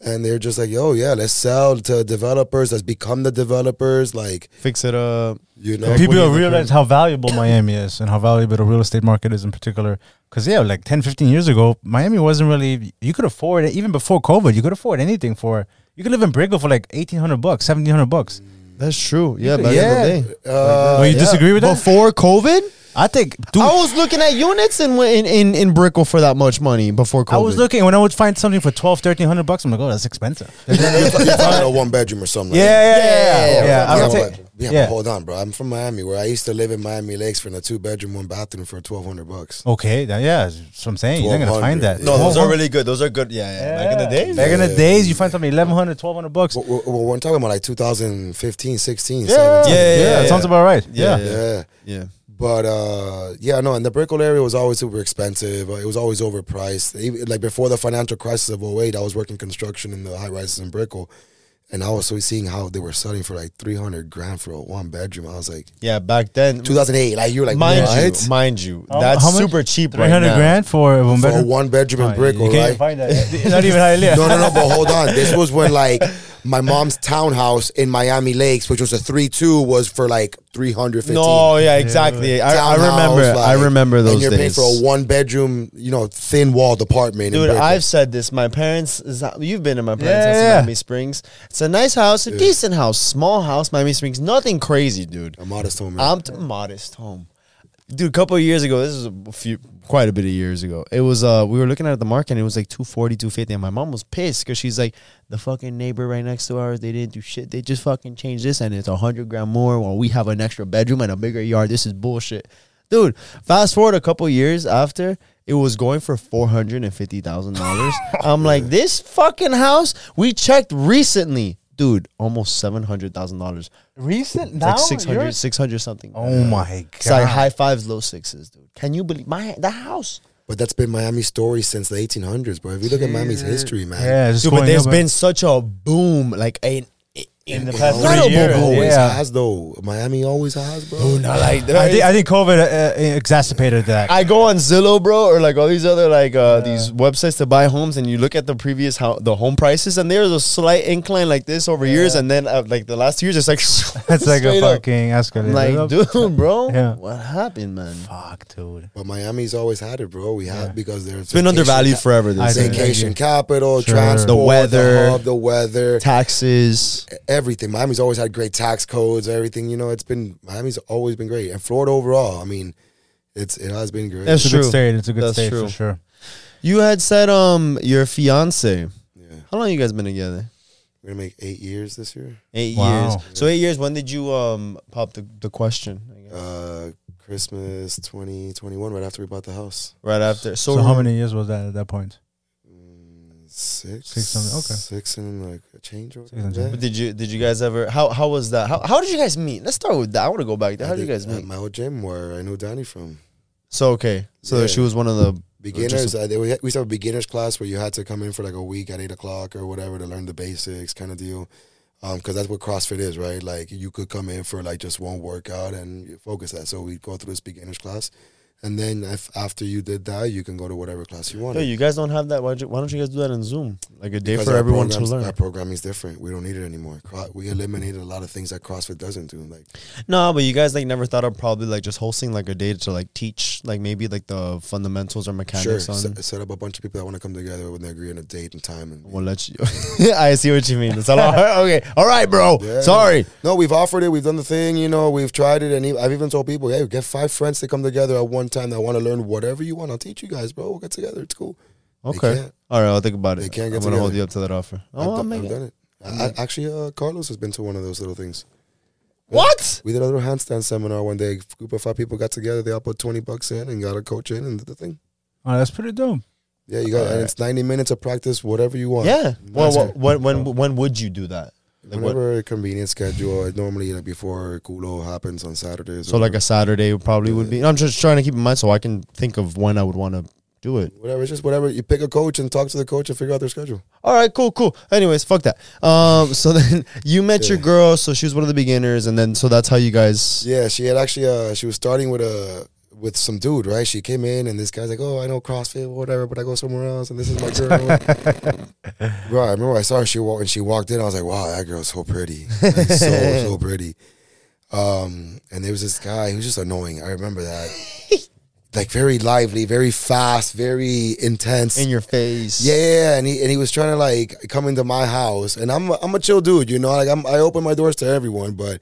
and they're just like, yo, yeah, let's sell to developers. Let's become the developers. Like, Fix it up. you know, People when you realize how valuable Miami is and how valuable the real estate market is in particular. Because, yeah, like 10, 15 years ago, Miami wasn't really, you could afford it, even before COVID, you could afford anything for, you could live in Brickell for like 1800 bucks, 1700 bucks. That's true. Yeah, could- back yeah. in the day. uh, no, you disagree with that? Before COVID, I think, dude, I was looking at units in in in, in Brickell for that much money before COVID. I was looking when I would find something for 12, 1300 bucks. I'm like, oh, that's expensive. you're talking a one bedroom or something. yeah, like yeah, that. yeah, yeah. yeah, I Yeah, would but, take- yeah, yeah. but hold on, bro. I'm from Miami, where I used to live in Miami Lakes for a two bedroom, one bathroom for twelve hundred bucks. Okay, that, yeah, that's what I'm saying. You're not gonna find that. no, those are really good. Those are good. Yeah, yeah. Back in the days. Back in the days, you find something 1100, 1200 bucks. We're, we're, we're talking about like 2015, 16, Yeah, 17. yeah, yeah, yeah. that sounds about right. Yeah, Yeah, yeah. Yeah. But uh, yeah, no, and the Brickell area was always super expensive. Uh, it was always overpriced. Even, like before the financial crisis of 08, I was working construction in the high rises in Brickell. And I was so seeing how they were selling for like 300 grand for a one bedroom. I was like, Yeah, back then. 2008, like you were like, mind what? you, mind you, How- that's how super cheap 300 now. grand for a one For a bedroom. one bedroom in Brickell, you can't right? find that. Not even how no, no, no, but hold on. This was when like my mom's townhouse in Miami Lakes, which was a 3-2, was for like 315. No, yeah, exactly. I, I Townhouse, remember. I remember those And you're paying for a one bedroom, you know, thin walled apartment. Dude, Brickell. I've said this. My parents, is you've been in my parents' Yeah, house in yeah. Miami Springs. It's a nice house, a decent house, small house, Miami Springs. Nothing crazy, dude. a modest home. I'm t- modest home, dude. A couple of years ago, this is a few, quite a bit of years ago. It was uh, we were looking at the market, and it was like 240, 250, and my mom was pissed because she's like, the fucking neighbor right next to ours, they didn't do shit. They just fucking changed this, and it's a hundred grand more. While we have an extra bedroom and a bigger yard, this is bullshit, dude. Fast forward a couple years after. It was going for four hundred and fifty thousand dollars. I'm like, this fucking house. We checked recently, dude. Almost seven hundred thousand dollars. Recent It's now? like 600, 600 something. Oh my god! It's like high fives, low sixes, dude. Can you believe my the house? but that's been Miami's story since the 1800s, bro. If you look at Miami's history, man. Yeah, just Dude, but going there's up, been such a boom, like in in the past three years. goals. always Yeah. has though. Miami always has, bro. Dude, not like that. I think, I think COVID uh, exacerbated that. I go on Zillow, bro, or like all these other like uh, these websites to buy homes, and you look at the previous ho- the home prices, and there's a slight incline like this over years, and then uh, like the last two years, it's like It's like a up. fucking escalator. Like, dude, bro, Yeah. what happened, man? fuck, dude. But Miami's always had it, bro. We have Yeah. because there's It's been undervalued forever. This I thing. think- Vacation capital, Sure. transport, The weather. hub, the weather, taxes. Everything. Miami's always had great tax codes, everything. You know, it's been Miami's always been great, and Florida overall. I mean, it's it has been great. That's It's a good true. state. It's a good That's state true. for sure. You had said um your fiance. yeah, How long you guys been together? we're gonna make eight years this year. Eight Wow. years. So eight years. When did you um pop the, the question? I guess? Uh, Christmas 2021, right after we bought the house. right after. So, So, how many years was that at that point? Six, Six something, okay. six and like a change or Six and whatever. change. Did you did you guys ever? How how was that? How how did you guys meet? Let's start with that. I want to go back there. How I did you guys meet? my old gym where I knew Danny from. So okay, so Yeah. she was one of the Beginners, Just uh, they, we used to have a beginners class where you had to come in for like a week at eight o'clock or whatever to learn the basics, kind of deal. Um because that's what CrossFit is, right? Like you could come in for like just one workout and focus that. So we go through this beginners class, and then if after you did that, you can go to whatever class you want. Yo, you guys don't have that. Why, don't you- why don't you guys do that in Zoom? Like a day Because for everyone to learn. Our programming is different. We don't need it anymore. We eliminated a lot of things that CrossFit doesn't do. Like No, but you guys like never thought of probably like just hosting like a day to like teach like maybe like the fundamentals or sure, mechanics on. set, set up a bunch of people that want to come together when they agree on a date and time. And We'll let you. I see what you mean. It's a lot. okay, all right, bro. Yeah. Sorry. No, we've offered it. We've done the thing. You know, we've tried it, and I've even told people, "Hey, get five friends to come together at one time that I want to learn whatever you want. I'll teach you guys, bro. We'll get together. It's cool." Okay. All right, I'll think about it. They can't get I'm gonna hold you up to that offer. I've, Oh, I'll done, make I've it. done it. I, I- actually, uh, Carlos has been to one of those little things. What? We did a little handstand seminar one day. A group of five people got together. They all put twenty bucks in and got a coach in and did the thing. Oh, that's pretty dope. Yeah, you got, and it's ninety minutes of practice, whatever you want. Yeah. Well, That's well, when when when would you do that? Like what? A convenient schedule, normally like before Kulo happens on Saturdays. So like a Saturday probably would be. I'm just trying to keep in mind so I can think of when I would want to do it. whatever. It's just whatever. You pick a coach and talk to the coach and figure out their schedule. All right, cool, cool. Anyways, fuck that. Um, so then you met your girl, so she was one of the beginners, and then so that's how you guys. Yeah, she had actually uh she was starting with a with some dude, right? She came in and this guy's like, Oh, I know CrossFit, whatever, but I go somewhere else and this is my girl. Bro, I remember I saw her she walked when she walked in, I was like, Wow, that girl's so pretty. Like, so, so pretty. Um, and there was this guy who was just annoying. I remember that. like very lively, very fast, very intense. In your face. Yeah, yeah, yeah, and he and he was trying to like come into my house, and I'm a, I'm a chill dude, you know, like I'm I open my doors to everyone, but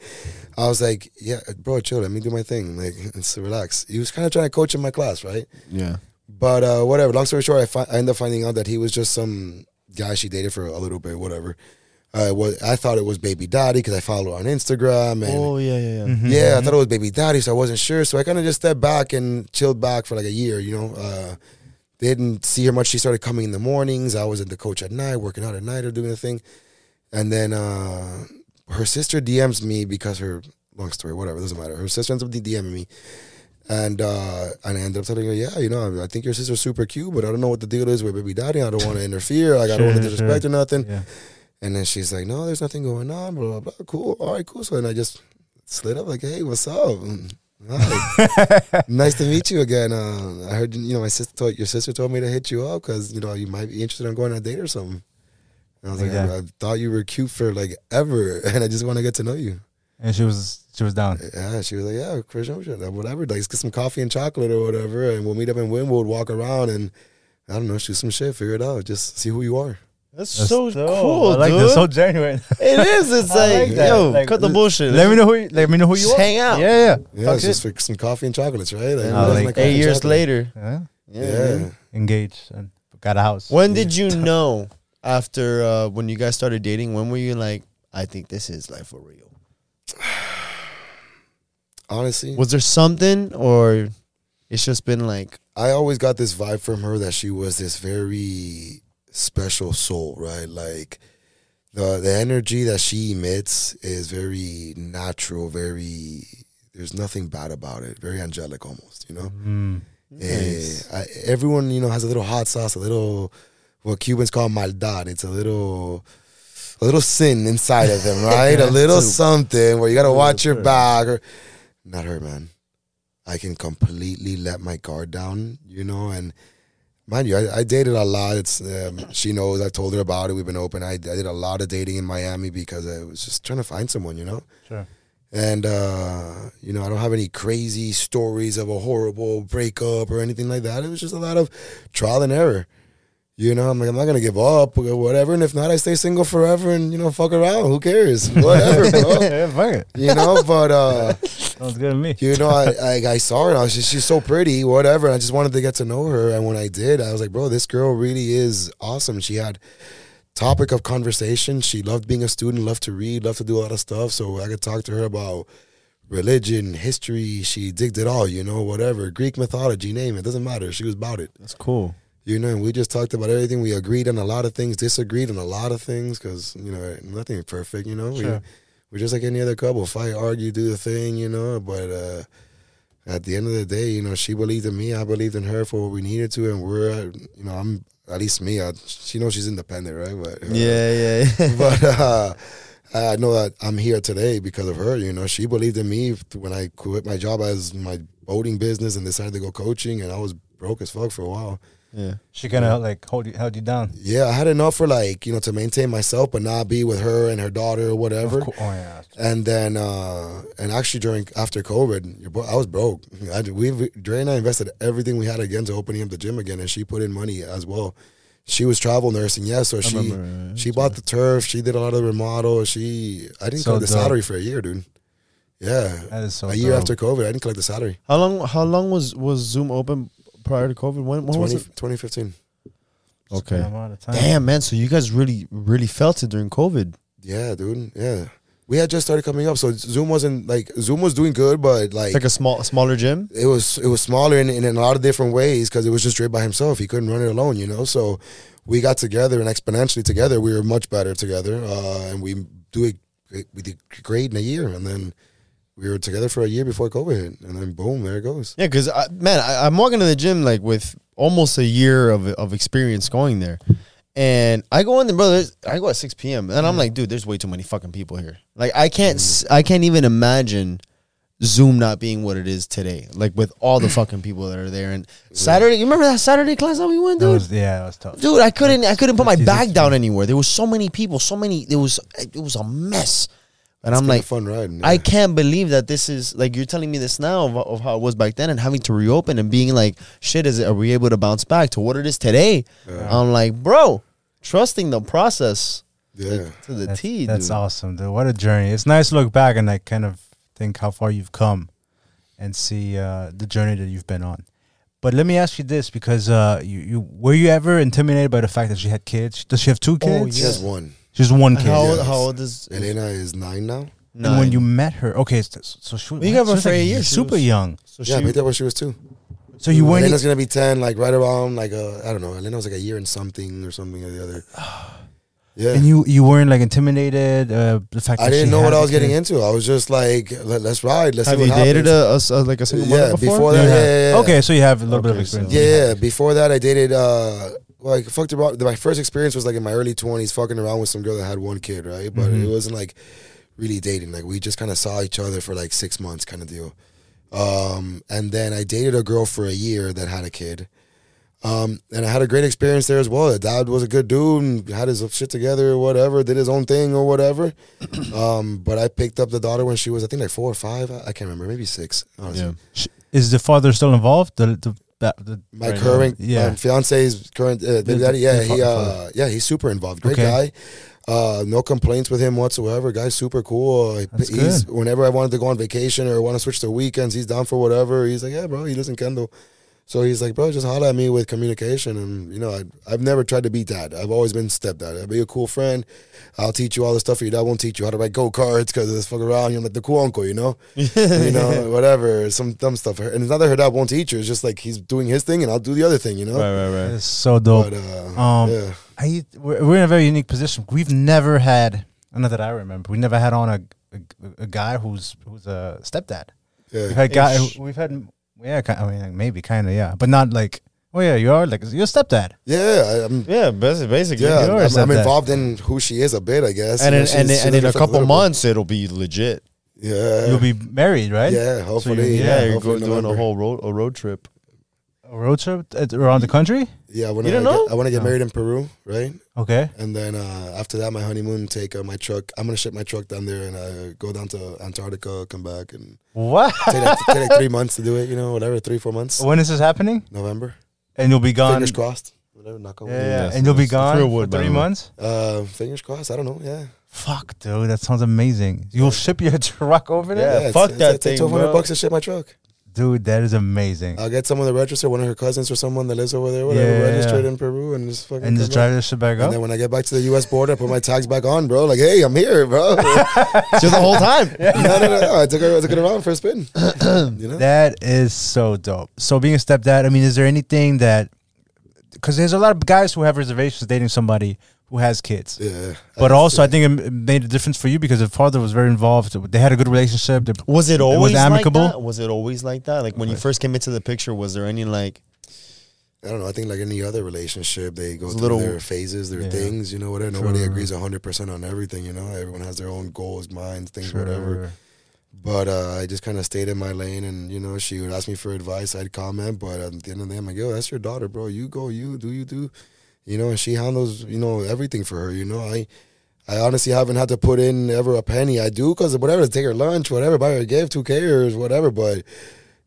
I was like, yeah, bro, chill, let me do my thing, like it's relax. He was kind of trying to coach in my class, right? Yeah. But uh, whatever. Long story short, I, fi- I ended up finding out that he was just some guy she dated for a little bit, whatever. Uh, what I thought it was baby daddy because I follow her on Instagram and Oh yeah, yeah, yeah. Mm-hmm. yeah, I thought it was baby daddy, so I wasn't sure. So I kind of just stepped back and chilled back for like a year, you know. Uh, didn't see her much. She started coming in the mornings. I was at the coach at night, working out at night or doing the thing. And then uh, her sister DMs me because her long story, whatever, doesn't matter. Her sister ends up DMing me. And uh, and I ended up telling her, yeah, you know, I think your sister's super cute, but I don't know what the deal is with baby daddy. I don't want to interfere. Like I don't want to disrespect sure. or nothing. Yeah. And then she's like, no, there's nothing going on, blah, blah, blah. Cool. All right, cool. So then I just slid up like, hey, what's up? Mm, nice to meet you again. Uh, I heard, you know, my sister told, your sister told me to hit you up because, you know, you might be interested in going on a date or something. And I was like, Yeah. I, I thought you were cute for like ever. And I just want to get to know you. And she was she was down. Yeah, she was like, yeah, Chris Ocean, uh, whatever. Like, let's get some coffee and chocolate or whatever. And we'll meet up in Wynwood, walk around and, I don't know, shoot some shit, figure it out. Just see who you are. That's, That's so dope. cool, I like dude. this. So genuine. it is. It's like, like yo, Like, cut the bullshit. Let me know who. You, let me know who you Just are. hang out. Yeah, yeah. Yeah, Fuck it's it. just for some coffee and chocolates, right? Like, And who I doesn't like like eight years chocolate? later. Yeah. Yeah. Yeah. Engaged and got a house. When did you know after uh, when you guys started dating? When were you like, I think this is like for real? Honestly, Was there something, or it's just been like, I always got this vibe from her that she was this very special soul, right? Like the the energy that she emits is very natural, very there's nothing bad about it, very angelic almost, you know. Mm. Nice. Eh, I, everyone, you know, has a little hot sauce, a little what Cubans call maldad. It's a little a little sin inside of him, right? a little something where you got to watch your back. Or not her, man. I can completely let my guard down, you know, and mind you, I, I dated a lot. It's um, she knows. I told her about it. We've been open. I, I did a lot of dating in Miami because I was just trying to find someone, you know. Sure. And uh, you know, I don't have any crazy stories of a horrible breakup or anything like that. It was just a lot of trial and error. You know, I'm like, I'm not gonna give up or whatever. And if not, I stay single forever and you know, fuck around. Who cares? Whatever, bro. yeah, fuck it. You know, but uh, Sounds good to me. you know, I, I I saw her. And I was just, she's so pretty, whatever. And I just wanted to get to know her. And when I did, I was like, bro, this girl really is awesome. She had topic of conversation. She loved being a student, loved to read, loved to do a lot of stuff. So I could talk to her about religion, history. She digged it all, you know, whatever. Greek mythology, name it. Doesn't matter. She was about it. That's cool. You know, and we just talked about everything. We agreed on a lot of things, disagreed on a lot of things because, you know, nothing perfect, you know. Sure. We, we're just like any other couple. Fight, argue, do the thing, you know. But uh, at the end of the day, you know, she believed in me. I believed in her for what we needed to. And we're, uh, you know, I'm, at least me, I, she knows she's independent, right? But, uh, Yeah, yeah, yeah. but uh, I know that I'm here today because of her. You know, she believed in me when I quit my job as my boating business and decided to go coaching, and I was broke as fuck for a while. Yeah. She kind of like hold you, held you down. Yeah, I had enough for like you know to maintain myself, but not be with her and her daughter or whatever. Oh yeah. And then, uh, and actually during after COVID, boy- I was broke. I, we Dre and I invested everything we had again to opening up the gym again, and she put in money as well. She was travel nursing, yeah. So she remember, she bought the turf. She did a lot of the remodel. She I didn't So collect the dope. salary for a year, dude. Yeah, That is so a year after COVID, I didn't collect the salary. How long? How long was was Zoom open prior to COVID? When, when 20, was it? 2015. Okay. Spend of time. Damn, man. So you guys really, really felt it during COVID. Yeah, dude. Yeah, we had just started coming up, so Zoom wasn't like Zoom was doing good, but like It's like a small, smaller gym. it was it was smaller in, in a lot of different ways because it was just Dre by himself. He couldn't run it alone, you know. So we got together and exponentially together, we were much better together, uh, and we do it. We did great in a year, and then we were together for a year before COVID hit, and then boom, there it goes. Yeah, because man, I, I'm walking to the gym like with almost a year of of experience going there, and I go in there, brother. I go at 6 p.m. and I'm like, dude, there's way too many fucking people here. Like, I can't, mm. I can't even imagine Zoom not being what it is today. Like with all the fucking people that are there. And Saturday, you remember that Saturday class that we went, That dude? was, yeah, that was tough. Dude, I couldn't, I couldn't put my That's easy bag down anywhere. There was so many people, so many. It was, it was a mess. And It's I'm been a like, fun ride. yeah. I can't believe that this is like you're telling me this now of, of how it was back then and having to reopen and being like, shit, is it, are we able to bounce back to what it is today? I'm like, bro, trusting the process yeah. to the That's, T, that's dude. awesome, dude. What a journey. It's nice to look back and like kind of think how far you've come and see uh, the journey that you've been on. But let me ask you this because uh, you, you were you ever intimidated by the fact that she had kids? Does she have two kids? She has one. She has one kid. How, old, Yes. how old is Elena is nine now. And when you met her, okay, so, so she, We got she her was for like a year. She super was- young. So Yeah, I she, met her when she was two. So you weren't. Elena's gonna be ten, like right around like uh, I don't know. Elena was like a year and something or something or the other. Yeah. and you you weren't like intimidated. Uh, the fact I that didn't she know what I the was getting kid? into. I was just like, Let, us ride. Let's have see you what dated happens. a, a s- a- like a single mother Yeah, before? before that, You yeah, yeah, yeah. Okay, so you have a little bit of Okay, so- experience. Yeah, before that, I dated. uh Well, I fucked around. My first experience was like in my early twenties, fucking around with some girl that had one kid, right? But Mhm. it wasn't like really dating. Like we just kind of saw each other for like six months, kind of deal. Um, and then I dated a girl for a year that had a kid. Um, and I had a great experience there as well. The dad was a good dude and had his shit together or whatever, did his own thing or whatever. um, but I picked up the daughter when she was, I think, like four or five. I I can't remember, maybe six. Honestly. Yeah. Is the father still involved? The the, the, the My Right now. current, Yeah. my fiance's current uh, baby daddy. Yeah, he, uh, yeah, he's super involved. Great Okay. guy. Uh, no complaints with him whatsoever. Guy's super cool. He's good. whenever I wanted to go on vacation or want to switch to weekends, he's down for whatever. He's like, yeah, bro. He lives in Kendall, so he's like, bro, just holler at me with communication. And you know, I, I've never tried to be dad. I've always been stepdad. I'll be a cool friend. I'll teach you all the stuff your dad won't teach you how to ride go karts because it's fuck around. You're like the cool uncle, you know you know, whatever, some dumb stuff. And it's not that her dad won't teach her. It's just like he's doing his thing and I'll do the other thing, you know. Right, right, That right. is so dope. But uh, Um, yeah, I we're, we're in a very unique position. We've never had, not that I remember, we never had on a a, a guy who's who's a stepdad. We've had guy, we've had yeah, I mean like, maybe kind of yeah, but not like Oh yeah, you are like you're stepdad. Yeah, I, I'm. Yeah, basi- basically. Yeah, You are I'm, I'm involved in who she is a bit, I guess. And You in, and, she's- in- she's and in a couple little bit. months, it'll be legit. Yeah, You'll be married, right? Yeah, hopefully. you- Yeah, Yeah, you're hopefully go, doing a whole road a road trip. A road trip at- around the country. Yeah, I want You to. don't know? I want to get No. married in Peru, right? Okay. And then uh, after that, my honeymoon, take uh, my truck. I'm gonna ship my truck down there and uh, go down to Antarctica, come back, and What? take like, take like three months to do it. You know, whatever, three four months. when is this happening? November. And you'll be gone. Fingers crossed. Whatever, knock on Yeah, yeah. Yes, and you'll be gone Through for wood, by three months. Uh, fingers crossed. I don't know. Yeah. Fuck, dude, that sounds amazing. You'll ship your truck over there, Yeah, fuck it's, that it's like thing, Twelve hundred bucks to ship my truck. Dude. That is amazing. I'll get someone to register, one of her cousins or someone that lives over there, whatever, Yeah, yeah, registered yeah. in Peru, and just fucking and just come drive this shit back And up. then when I get back to the U.S. border, I put my tags back on, bro. Like, hey, I'm here, bro. no, So the whole time. no, no, no. I took it, I took it around for a spin. you know. That is so dope. So being a stepdad, I mean, is there anything that because there's a lot of guys who have reservations dating somebody who has kids. Yeah. But also, I think it made a difference for you because the father was very involved. They had a good relationship. They- Was it always amicable? Like that? Was it always like that? Like when you first came into the picture, was there any like? I don't know. I think like any other relationship, they go through little- their phases, their Yeah. things. You know, whatever. Nobody True. agrees hundred percent on everything. You know, everyone has their own goals, minds, things, Sure. whatever. But uh, I just kind of stayed in my lane, and you know, she would ask me for advice. I'd comment, but at the end of the day, I'm like, "Yo, that's your daughter, bro. You go, you do, you do." You know, and she handles, you know, everything for her. You know, I, I honestly haven't had to put in ever a penny. I do because whatever, take her lunch, whatever, buy her a gift, who cares, whatever. But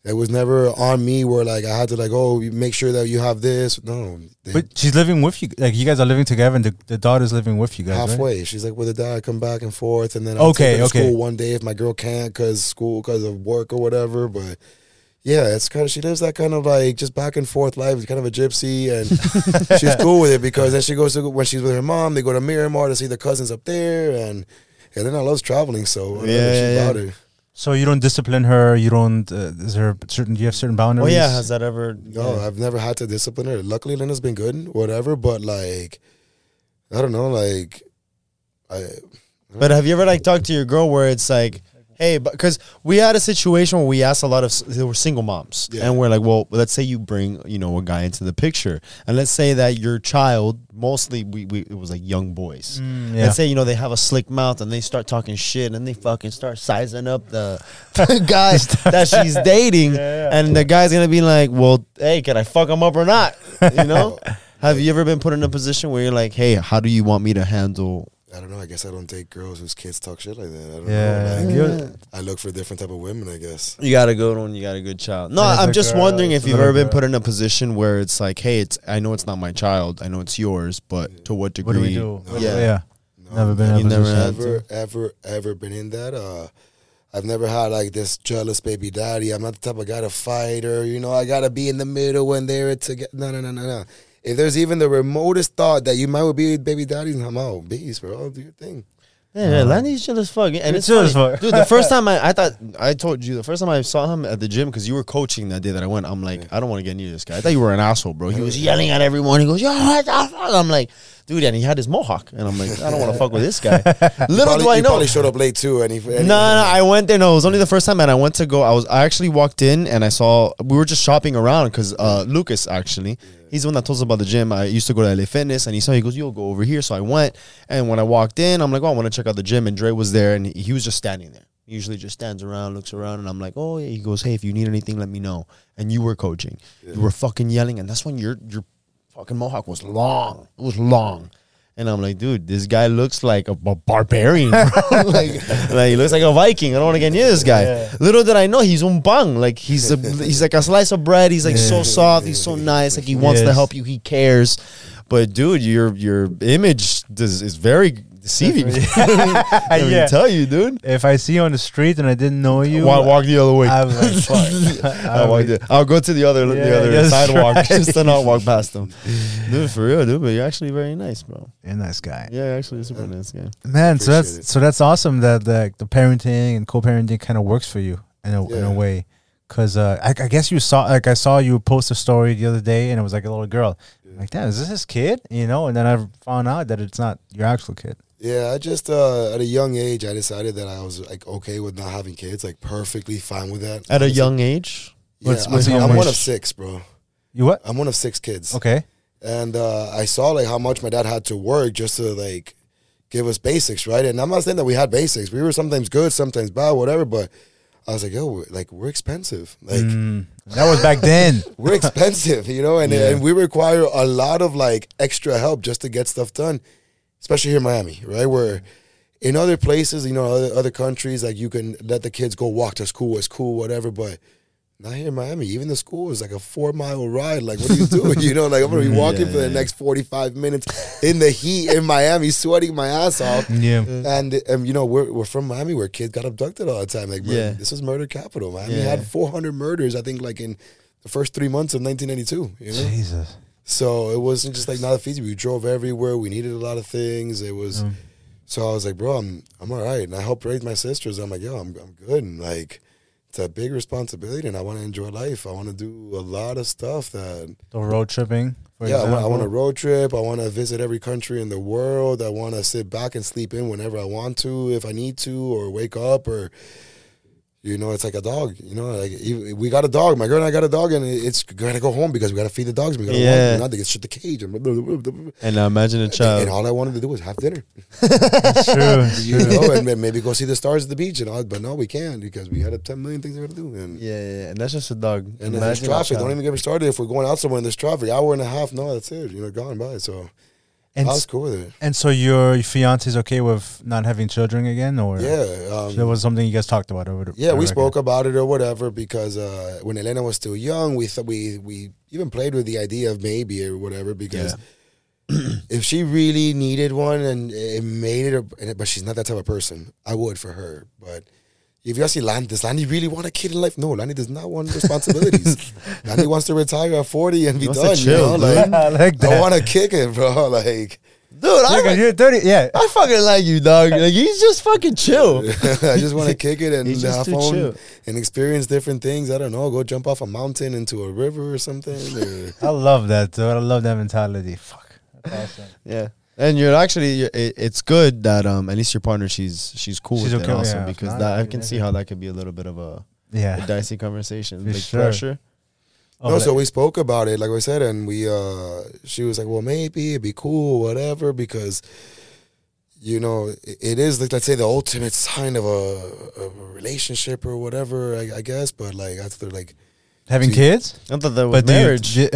it was never on me where like I had to like, oh, make sure that you have this. No, they, But she's living with you. Like you guys are living together, and the, the daughter's living with you guys. right? halfway. She's like with the dad, I come back and forth, and then I'll Okay, take her to okay. school one day if my girl can't because school, because of work or whatever. But yeah, it's kind of she lives that kind of like just back and forth life. It's kind of a gypsy, and she's cool with it because then she goes to when she's with her mom, they go to Miramar to see the cousins up there, and and then I loves traveling, so whatever, Yeah, she's yeah, about it. So you don't discipline her. You don't. Uh, is there certain? Do you have certain boundaries? Oh boundaries? yeah, has that ever? No, yeah. I've never had to discipline her. Luckily, Lena's been good, whatever. But like, I don't know, like, I. But have you ever like talked to your girl where it's like, hey, because we had a situation where we asked a lot of they were single moms, Yeah. and we're like, well, let's say you bring you know a guy into the picture, and let's say that your child mostly we, we it was like young boys. Mm, yeah. Let's say you know they have a slick mouth and they start talking shit and they fucking start sizing up the, the guy that she's dating, and the guy's gonna be like, well, hey, can I fuck him up or not? You know. Have you ever been put in a position where you're like, hey, how do you want me to handle I don't know. I guess I don't date girls whose kids talk shit like that. I don't Yeah. know. Like, I look for different type of women. I guess. You got a good one. You got a good child. No, I'm just girl, wondering if you've another ever been put in a position where it's like, hey, it's I know it's not my child. I know it's yours, but to what degree? what do we do? No. Yeah. Yeah. No, Never been in You never had ever, ever, ever been in that. Uh, I've never had like this jealous baby daddy. I'm not the type of guy to fight or you know I gotta be in the middle when they're together. No, no, no, no, no. If there's even the remotest thought that you might be with baby daddy, I'm out. Beast, bro. Do your thing. Yeah, yeah, Landy's chill as fuck, and You're it's chill funny. as fuck. dude. The first time I, I thought I told you the first time I saw him at the gym because you were coaching that day that I went. I'm like, I don't want to get near this guy. I thought you were an asshole, bro. He was yelling at everyone. He goes, yo, what the fuck? I'm like, dude, and he had his mohawk, and I'm like, I don't want to fuck with this guy. Little probably, do I you know. probably showed up late too, and he. No, no, I went there. No, it was only the first time, and I went to go. I was, I actually walked in, and I saw we were just shopping around because uh, Lucas actually, he's the one that told us about the gym. I used to go to LA Fitness, and he saw. He goes, "You'll go over here." So I went, and when I walked in, I'm like, "Oh, I want to check out the gym." And Dre was there, and he, was just standing there. He usually just stands around, looks around, and I'm like, "Oh yeah." He goes, "Hey, if you need anything, let me know." And you were coaching, you were fucking yelling, and that's when your your fucking mohawk was long. It was long. And I'm like, dude, this guy looks like a, a barbarian, bro. like, like, he looks like a Viking. I don't want to get near this guy. Little did I know he's un bang. Like he's a, he's like a slice of bread. He's like so soft. He's so nice. Like he wants to help you. He cares. But dude, your your image does, is very deceiving. Let me Yeah. tell you, dude. If I see you on the street and I didn't know you, Walk, walk the other way. I'm like, fuck. I'll, walk the, I'll go to the other Yeah, the other sidewalk right. just to not walk past them. Dude, for real, dude. But you're actually very nice, bro. You're a nice guy. Yeah, actually, a super nice guy. Man, so that's it. so that's awesome that the the parenting and co-parenting kind of works for you in a in a way. Cause uh, I, I guess you saw like I saw you post a story the other day and it was like a little girl. I'm like, damn, is this his kid? You know, and then I found out that it's not your actual kid. Yeah, I just uh, at a young age, I decided that I was like okay with not having kids, like perfectly fine with that. At a Honestly. young age, Yeah, What's- I'm, I'm one of six, bro. You what? I'm one of six kids. Okay. and uh, I saw like how much my dad had to work just to like give us basics, right? And I'm not saying that we had basics. We were sometimes good, sometimes bad, whatever. But I was like, yo, we're, like we're expensive. Like Mm, that was back then. we're expensive, you know, and and we require a lot of like extra help just to get stuff done, especially here in Miami, right? Where in other places, you know, other, other countries, like you can let the kids go walk to school, it's cool, whatever, but. Not here in Miami. Even the school is like a four mile ride. Like, what are you doing? You know, like I'm gonna be walking for the next 45 minutes in the heat in Miami, sweating my ass off. Yeah. And um, you know, we're we're from Miami where kids got abducted all the time. Like, Yeah. yeah. this is murder capital. Miami Yeah. had 400 murders, I think, like in the first three months of 1992. You know, Jesus. So it wasn't just like not a feasible. We drove everywhere. We needed a lot of things. It was. Mm. So I was like, bro, I'm I'm all right, and I helped raise my sisters. I'm like, yo, I'm I'm good, and like. It's a big responsibility, and I want to enjoy life. I want to do a lot of stuff that The road tripping. For yeah, I want, I want a road trip. I want to visit every country in the world. I want to sit back and sleep in whenever I want to, if I need to, or wake up, or you know, it's like a dog. You know, like we got a dog. My girl and I got a dog, and it's gotta go home because we gotta feed the dogs. We gotta Yeah. walk. Not to get shut the cage. And, And now imagine a child. and all I wanted to do was have dinner, It's true. You true. know, and maybe go see the stars at the beach and all. But no, we can't because we had a ten million things we gotta do. And Yeah, yeah. And that's just a dog. and if there's traffic. Don't even get me started. If we're going out somewhere and there's traffic, hour and a half, no, that's it. You know, gone by. So And, I was cool with it. and so your fiance is okay with not having children again, or Yeah, um, that was something you guys talked about over the yeah. We spoke about it or whatever because uh, when Elena was still young, we thought we we even played with the idea of maybe or whatever because if she really needed one and it made it, a, but she's not that type of person, I would for her. But if you actually land, does Landy really want a kid in life? No, Landy does not want responsibilities. Landy wants to retire at forty and be done. to you know, like I like. I want to kick it, bro. Like Dude, I, you're 30. Yeah. I fucking like you, dog. Like, he's just fucking chill. I just want to kick it and have fun chill. and experience different things. I don't know, go jump off a mountain into a river or something. or- I love that, dude. I love that mentality. Fuck. Awesome. Yeah. And you're actually, you're, it, it's good that um at least your partner she's she's cool She's with okay it also yeah, because not that I can yeah. see how that could be a little bit of a, a Yeah. dicey conversation, For big sure. pressure. Oh, no, but- so we spoke about it, like I said, and we uh she was like, Well maybe it'd be cool, whatever, because you know, it, it is like let's say the ultimate sign of a, a relationship or whatever, I, I guess. But like after like having See- kids? I thought that was do you- marriage. di-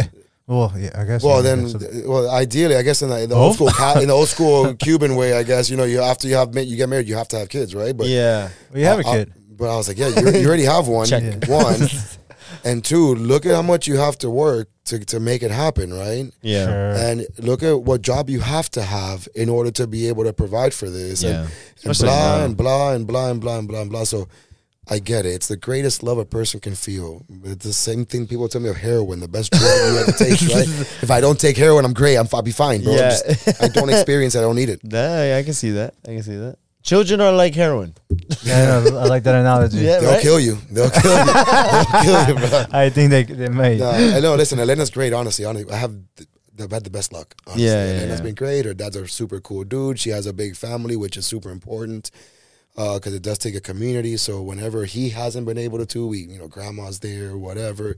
well, yeah, I guess. well yeah, then a- well ideally I guess in the, in the Oh. old school in the old school Cuban way, I guess, you know, you after you have you get married, you have to have kids, right? But yeah. well, you have a I- I- kid. but I was like, yeah, you, you already have one. Check. One. and two, look at how much you have to work to, to make it happen, right? Yeah. Sure. And look at what job you have to have in order to be able to provide for this. Yeah. And, and blah and blah and blah and blah and blah and blah. So I get it. It's the greatest love a person can feel. It's the same thing people tell me of heroin, the best drug you ever take, right? If I don't take heroin, I'm great. I'm, I'll be fine, bro. I'm Yeah. just- I don't experience it. I don't need it. That, I can see that. I can see that. Children are like heroin. yeah, no, I like that analogy. Yeah. They'll right? kill you. They'll kill you. They'll kill you, bro. I think they they may. No, I know. Listen, Elena's great. Honestly, honestly, I have th- I've had the best luck. Honestly. Yeah, yeah, Elena's yeah. been great. Her dad's a super cool dude. She has a big family, which is super important Uh, because it does take a community. So whenever he hasn't been able to, we you know, grandma's there, whatever.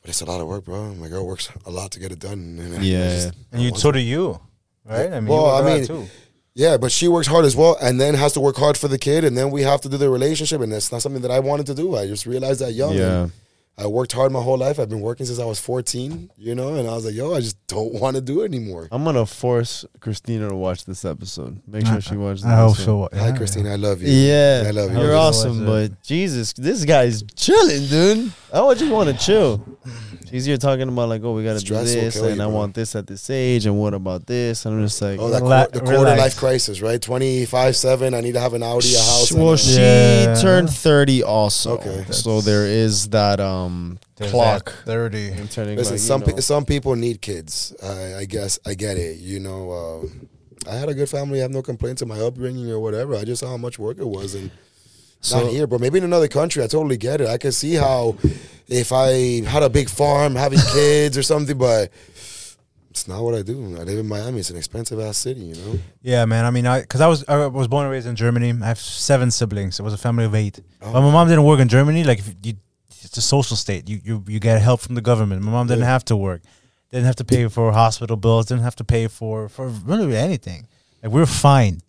But it's a lot of work, bro. My girl works a lot to get it done. And Yeah. just- and you, I so do you, right? I mean, Well, you I mean, too. Yeah, but she works hard as well, and then has to work hard for the kid, and then we have to do the relationship, and that's not something that I wanted to do. I just realized that young. Yeah. and I worked hard my whole life. I've been working since I was 14, you know, and I was like, yo, I just don't want to do it anymore. I'm gonna force Christina to watch this episode. Make sure she watches. I hope this so. one. Hi, Yeah, Christine, I love you. Yeah, I love you. You're awesome, but Jesus, this guy's chilling, dude. I would just want to chill. She's here talking about like, oh, we gotta Stress do this, and you, I want this at this age, and what about this? And I'm just like, Oh, that Rela- quar- the quarter relax. life crisis, right? 25, 7. I need to have an Audi, a house. well, she Yeah. turned 30 also. Okay. so there is that um There's clock. Thirty. I'm turning Listen, like, some pe- some people need kids. I, I guess I get it. You know, um, I had a good family. I have no complaints of my upbringing or whatever. I just saw how much work it was, and So- not here, but maybe in another country. I totally get it. I can see how if I had a big farm, having kids or something, but it's not what I do. I live in Miami. It's an expensive ass city, you know. Yeah, man. I mean, I because I was I was born and raised in Germany. I have seven siblings. It was a family of eight. Oh. But my mom didn't work in Germany. Like if you it's a social state. You you you get help from the government. My mom didn't Yeah. have to work, didn't have to pay for hospital bills, didn't have to pay for for really anything. Like we are fine.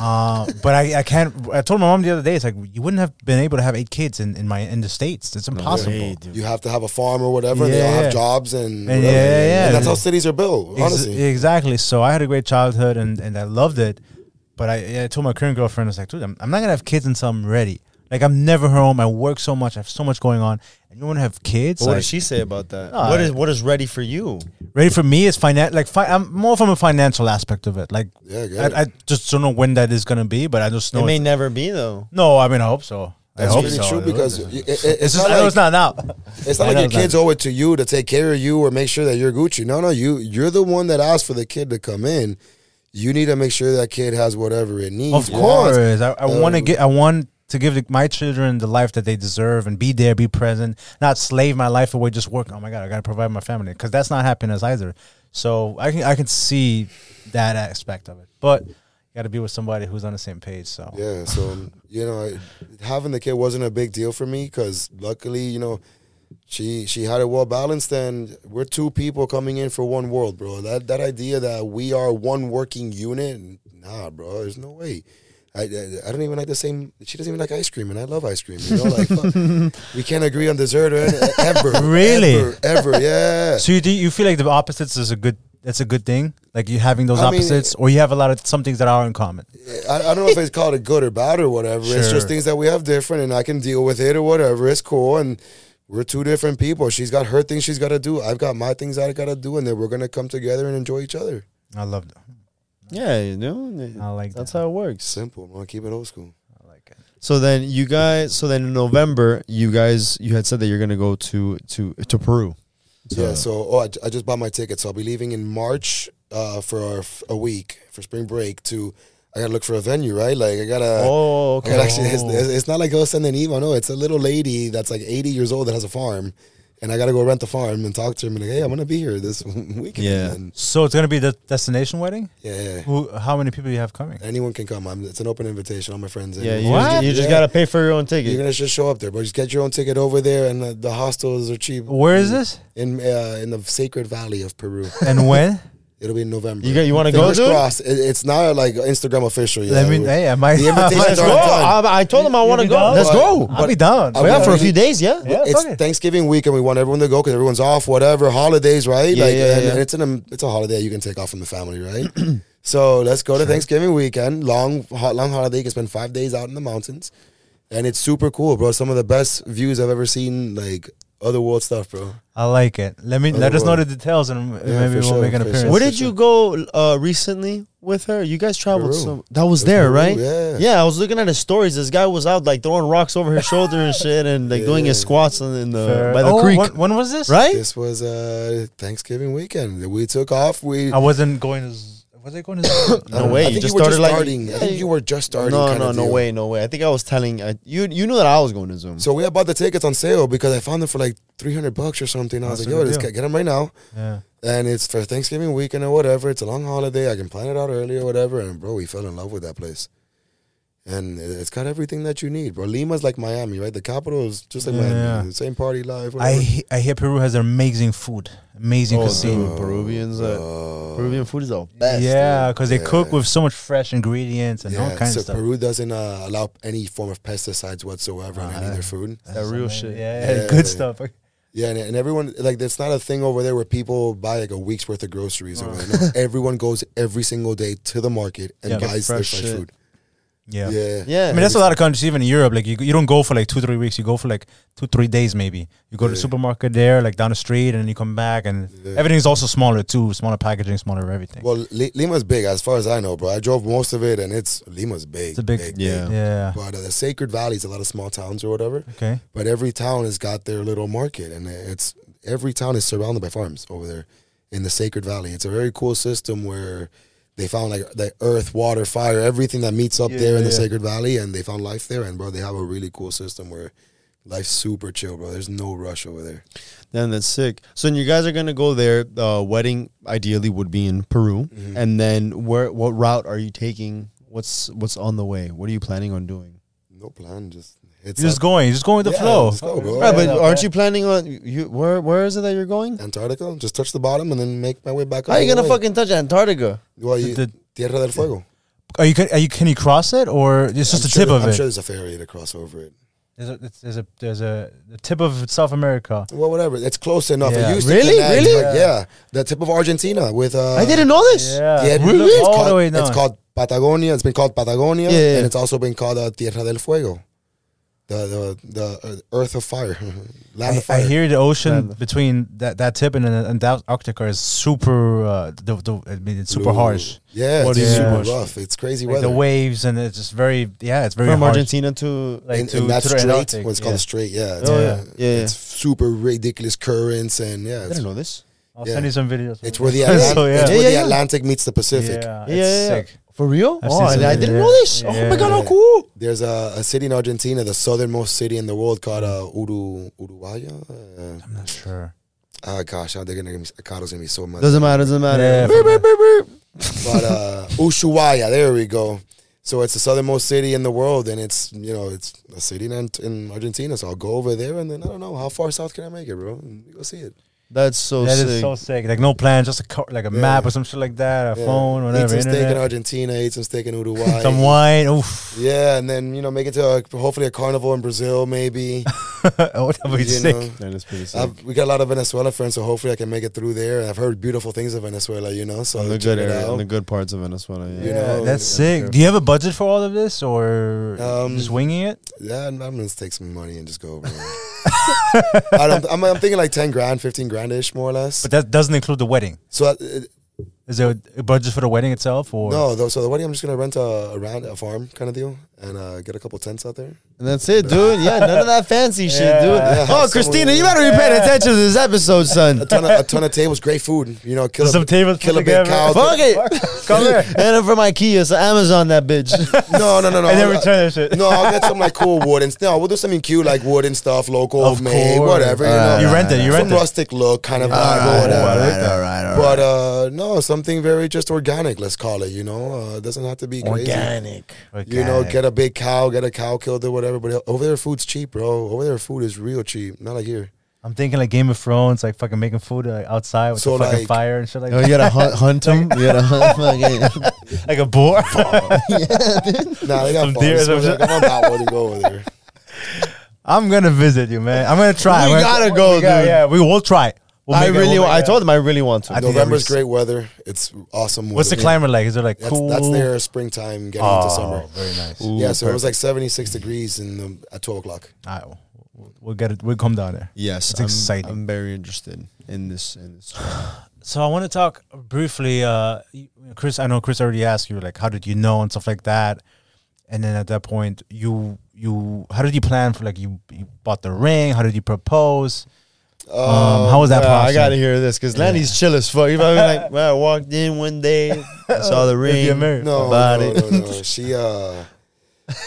uh, but I, I can't. I told my mom the other day, it's like you wouldn't have been able to have eight kids in, in my in the states. It's impossible. way. You have to have a farm or whatever. and they all have jobs and, And yeah, yeah, yeah. And that's how cities are built. Ex- Honestly, exactly. So I had a great childhood and, and I loved it. But I, I told my current girlfriend, I was like, dude, I'm, I'm not gonna have kids until I'm ready. Like I'm never home. I work so much. I have so much going on. And you want to have kids? But what like, does she say about that? No, what is what is ready for you? ready for me is finan like fi- I'm more from a financial aspect of it. Like Yeah, I. I, I just don't know when that is gonna be, but I just know. It may never be though. no, I mean I hope so. I hope really so. true because it, it- it's, it's not like, it's not now. It's not like your kids owe it to you to take care of you or make sure that you're Gucci. No, no, you you're the one that asked for the kid to come in. You need to make sure that kid has whatever it needs. Of course, I, I want to Um, get. I want to give my children the life that they deserve and be there, be present, not slave my life away just working. Oh my god, I got to provide my family because that's not happiness either. So I can I can see that aspect of it, but you got to be with somebody who's on the same page. So Yeah, so um, you know, I- having the kid wasn't a big deal for me because luckily, you know, she she had it well balanced, and we're two people coming in for one world, bro. That that idea that we are one working unit, nah, bro. There's no way. I, I, I don't even like the same. She doesn't even like ice cream, and I love ice cream. You know, like we can't agree on dessert or ever. Really? ever, ever, yeah. So you do you feel like the opposites is a good that's a good thing? Like you having those I mean, opposites, or you have a lot of some things that are in common. I, I don't know if it's called it good or bad or whatever. It's just things that we have different, and I can deal with it or whatever. It's cool, and we're two different people. She's got her things she's got to do. I've got my things I got to do, and then we're gonna come together and enjoy each other. I love that. Yeah, you know. I like That's that. how it works. Simple. man. keep it old school. I like it. So then you guys. So then in November, you guys, you had said that you're gonna go to to to Peru. yeah. So, oh, I, I just bought my ticket, so I'll be leaving in March uh, for our, f- a week for spring break. To I gotta look for a venue, right? Like I gotta. oh, okay. gotta actually, it's, it's not like go send an email. No, it's a little lady that's like 80 years old that has a farm, and I gotta go rent the farm and talk to him and like, hey, I'm gonna be here this weekend. Yeah. And So it's gonna be the destination wedding. yeah. Who? How many people do you have coming? Anyone can come. I'm, it's an open invitation. All my friends. Yeah, you, What? just, you just Yeah. gotta pay for your own ticket. You're gonna just show up there, but just get your own ticket over there, and the, the hostels are cheap. Where is this In uh, in the Sacred Valley of Peru. and when? It'll be in November. You you wanna go, Fingers dude? crossed. It, it's not like Instagram official yet. I mean, hey, I might. The invitations Let's are go. done. I, I told him I want to go. down? Let's go. I'll be down. I'm yeah, gonna for a few days. Yeah. Yeah, it's fuck it. Thanksgiving week, and we want everyone to go because everyone's off, whatever holidays, right? Yeah, like, yeah, and, yeah. and it's an it's a holiday you can take off from the family, right? so let's go to Thanksgiving weekend, long hot long holiday. You can spend five days out in the mountains, and it's super cool, bro. Some of the best views I've ever seen, like other world stuff, bro. I like it. Let me let us know the details and Yeah, maybe for we'll sure, make an for appearance. sure. Where did you go uh, recently with her? You guys traveled. Peru. So that was there, Peru, right? yeah. Yeah, I was looking at his stories. This guy was out like throwing rocks over his shoulder and shit, and like doing his Yeah. squats in, in the Fair. by the Oh, creek, When, when was this? right? This was uh Thanksgiving weekend. We took off. We I wasn't going as. Was I going to as? No way. I You think just you were started like starting. I think you were just starting. No, kinda no, no deal. way, no way. I think I was telling I, you. You knew that I was going to Zoom. So we had bought the tickets on sale because I found them for like three hundred bucks or something. I was That's like, "Yo, let's get, get them right now." yeah. And it's for Thanksgiving weekend or whatever. It's a long holiday. I can plan it out early or whatever. And bro, we fell in love with that place. And it- it's got everything that you need, bro. Lima's like Miami, right? The capital is just like Yeah. Miami. Same party life. I he- I hear Peru has amazing food, amazing Oh, cuisine. dude, Peruvians. Uh, Uh, Peruvian food is the best. yeah, because they cook with so much fresh ingredients and all kinds so of stuff. Peru doesn't uh, allow any form of pesticides whatsoever in any of Ah. their food. that real amazing. shit. Yeah, Yeah. good stuff. Yeah, and, and everyone like that's not a thing over there where people buy like a week's worth of groceries over there. No, everyone goes every single day to the market and Yeah. Get buys their fresh fresh shit. food. Yeah. Yeah, Yeah. I mean, that's a lot of countries, even in Europe. Like, you, you don't go for like two, three weeks. You go for like two, three days, maybe. You go to the supermarket there, like down the street, and then you come back, and Yeah. everything's also smaller too. Smaller packaging, smaller everything. Well, Li- Lima's big as far as I know, bro. I drove most of it, and it's Lima's big. It's a big- Yeah. yeah. But uh, the Sacred Valley is a lot of small towns or whatever. Okay. But every town has got their little market, and it's every town is surrounded by farms over there in the Sacred Valley. It's a very cool system where they found like the earth, water, fire, everything that meets up Yeah, there in yeah, the. Sacred Valley, and they found life there. And bro, they have a really cool system where life's super chill, bro. There's no rush over there. Then that's sick. So you guys are gonna go there. The wedding ideally would be in Peru, Mhm. and then where? What route are you taking? What's what's on the way? What are you planning on doing? No plan, just It's You're just going. You're just going with the Yeah, flow. let's go, bro. Right, but Yeah, aren't yeah. you planning on you? Where where is it that you're going? Antarctica. Just touch the bottom and then make my way back. How are you gonna way. fucking touch Antarctica? Well, you, The- Tierra del Fuego. Are you, can, are you? Can you cross it, or it's just I'm the sure tip that- of I'm it? sure there's a ferry to cross over it. There's a, there's a there's a the tip of South America. Well, whatever. It's close enough. Yeah. It used Really? connect, Really? like, yeah. The tip of Argentina with. Uh, I didn't know this. Yeah, Yeah, look it's, called, it's called Patagonia. It's been called Patagonia, Yeah, yeah. and it's also been called uh, Tierra del Fuego, the the the uh, Earth of Fire, land I, of fire. I hear the ocean Land. between that, that tip and and Antarctica is super. Uh, the, the, I mean, it's super Blue. harsh. Yeah, What it's is super it? rough. It's crazy Like weather. the waves and it's just very yeah, it's very From harsh. Argentina to Like in, to, in that to the strait, Atlantic, what's yeah. called a strait, yeah, it's, Oh, yeah. Yeah, yeah. it's super ridiculous currents, and yeah, I didn't know this. I'll yeah. send you some videos. it's where the So, Atlantic, yeah. it's where the. Atlantic meets the Pacific. Yeah, Yeah, it's yeah, yeah. sick. For real? I've oh, seen I, some I didn't know this. Oh my god, how cool! There's a, a city in Argentina, the southernmost city in the world, called uh, Uru, Uruguaya. Uh, I'm not sure. oh gosh, they're gonna give me Carlos gonna be so much. Doesn't matter. Doesn't matter. Yeah, Beep, beep, beep, beep. but uh, Ushuaia, there we go. So it's the southernmost city in the world, and it's you know it's a city in, in Argentina. So I'll go over there, and then I don't know how far south can I make it, bro. And Go see it. That's so That sick. is so sick. Like no plan, just a co- like a Yeah. map or some shit like that, a Yeah. phone, Eat whatever. some steak in Argentina, eat some steak in Uruguay, Some wine. Oof. Yeah, and then you know make it to a, hopefully a carnival in Brazil, maybe. oh, that would be sick. know. That is pretty sick. I've, we got a lot of Venezuela friends, so hopefully I can make it through there. I've heard beautiful things of Venezuela, you know. So on the good area, out. the good parts of Venezuela. Yeah. You Yeah, know, that's yeah, sick. Do you have a budget for all of this, or Um, just winging it? Yeah, I'm, I'm gonna take some money and just go. Bro. I don't, I'm, I'm thinking like ten grand, fifteen grand ish, more or less. But that doesn't include the wedding. so uh, Is there a budget for the wedding itself, or no, though, so the wedding I'm just gonna rent a, a round a farm kind of deal and uh, get a couple tents out there. And that's it, dude. Yeah, none of that fancy shit, dude. Yeah, oh, have Christina, someone- you better be paying attention to this episode, son. A ton of, a ton of tables, great food. You know, kill Some a, tables kill put a big together. cow. Fuck it. come here, and then from IKEA, so Amazon that bitch. No, no, no, no. and then I'll- return that shit. No, I'll get some like cool wood and no, we'll do something cute like wood and stuff, local, Of made, course. whatever. You Alright, know, You rent it. You some rent it. rustic look kind of vibe or Alright, whatever. alright. all right, all But uh, no, something very just organic. Let's call it. You know, uh, it doesn't have to be crazy. Organic. You know, get a big cow, get a cow killed or whatever. But over there, food's cheap, bro. Over there, food is real cheap. Not like here. I'm thinking like Game of Thrones, like fucking making food like, outside with So, the fucking like- fire and shit like Oh, that. you gotta hunt, hunt them. You gotta hunt fucking. like a boar. yeah Nah, they got Some deer or So I'm on that one to go over there. I'm gonna visit you, man. I'm gonna try. We I'm gonna- gotta go, we gotta- dude. Yeah, we will try. We'll I really, we'll wa- I told them I really want to. I think November's every- great weather. It's awesome. What's the weather. climate like? Is it like That's, cool? that's their springtime getting oh, into summer. very nice. Ooh, yeah, so it was like 76 degrees in the, at 12 o'clock. All right, we'll, we'll get it. We'll come down there. Yes, It's I'm, exciting. I'm very interested in this. In this. So I want to talk briefly. Uh, you- Chris, I know Chris already asked you like, how did you know and stuff like that. And then at that point, you you how did you plan for like you you bought the ring? How did you propose? Um, how was that Uh, process? I gotta hear this because Landy's chill as fuck. You probably like, well, I walked in one day, I saw the ring. No, About no, it. no, no. She, uh,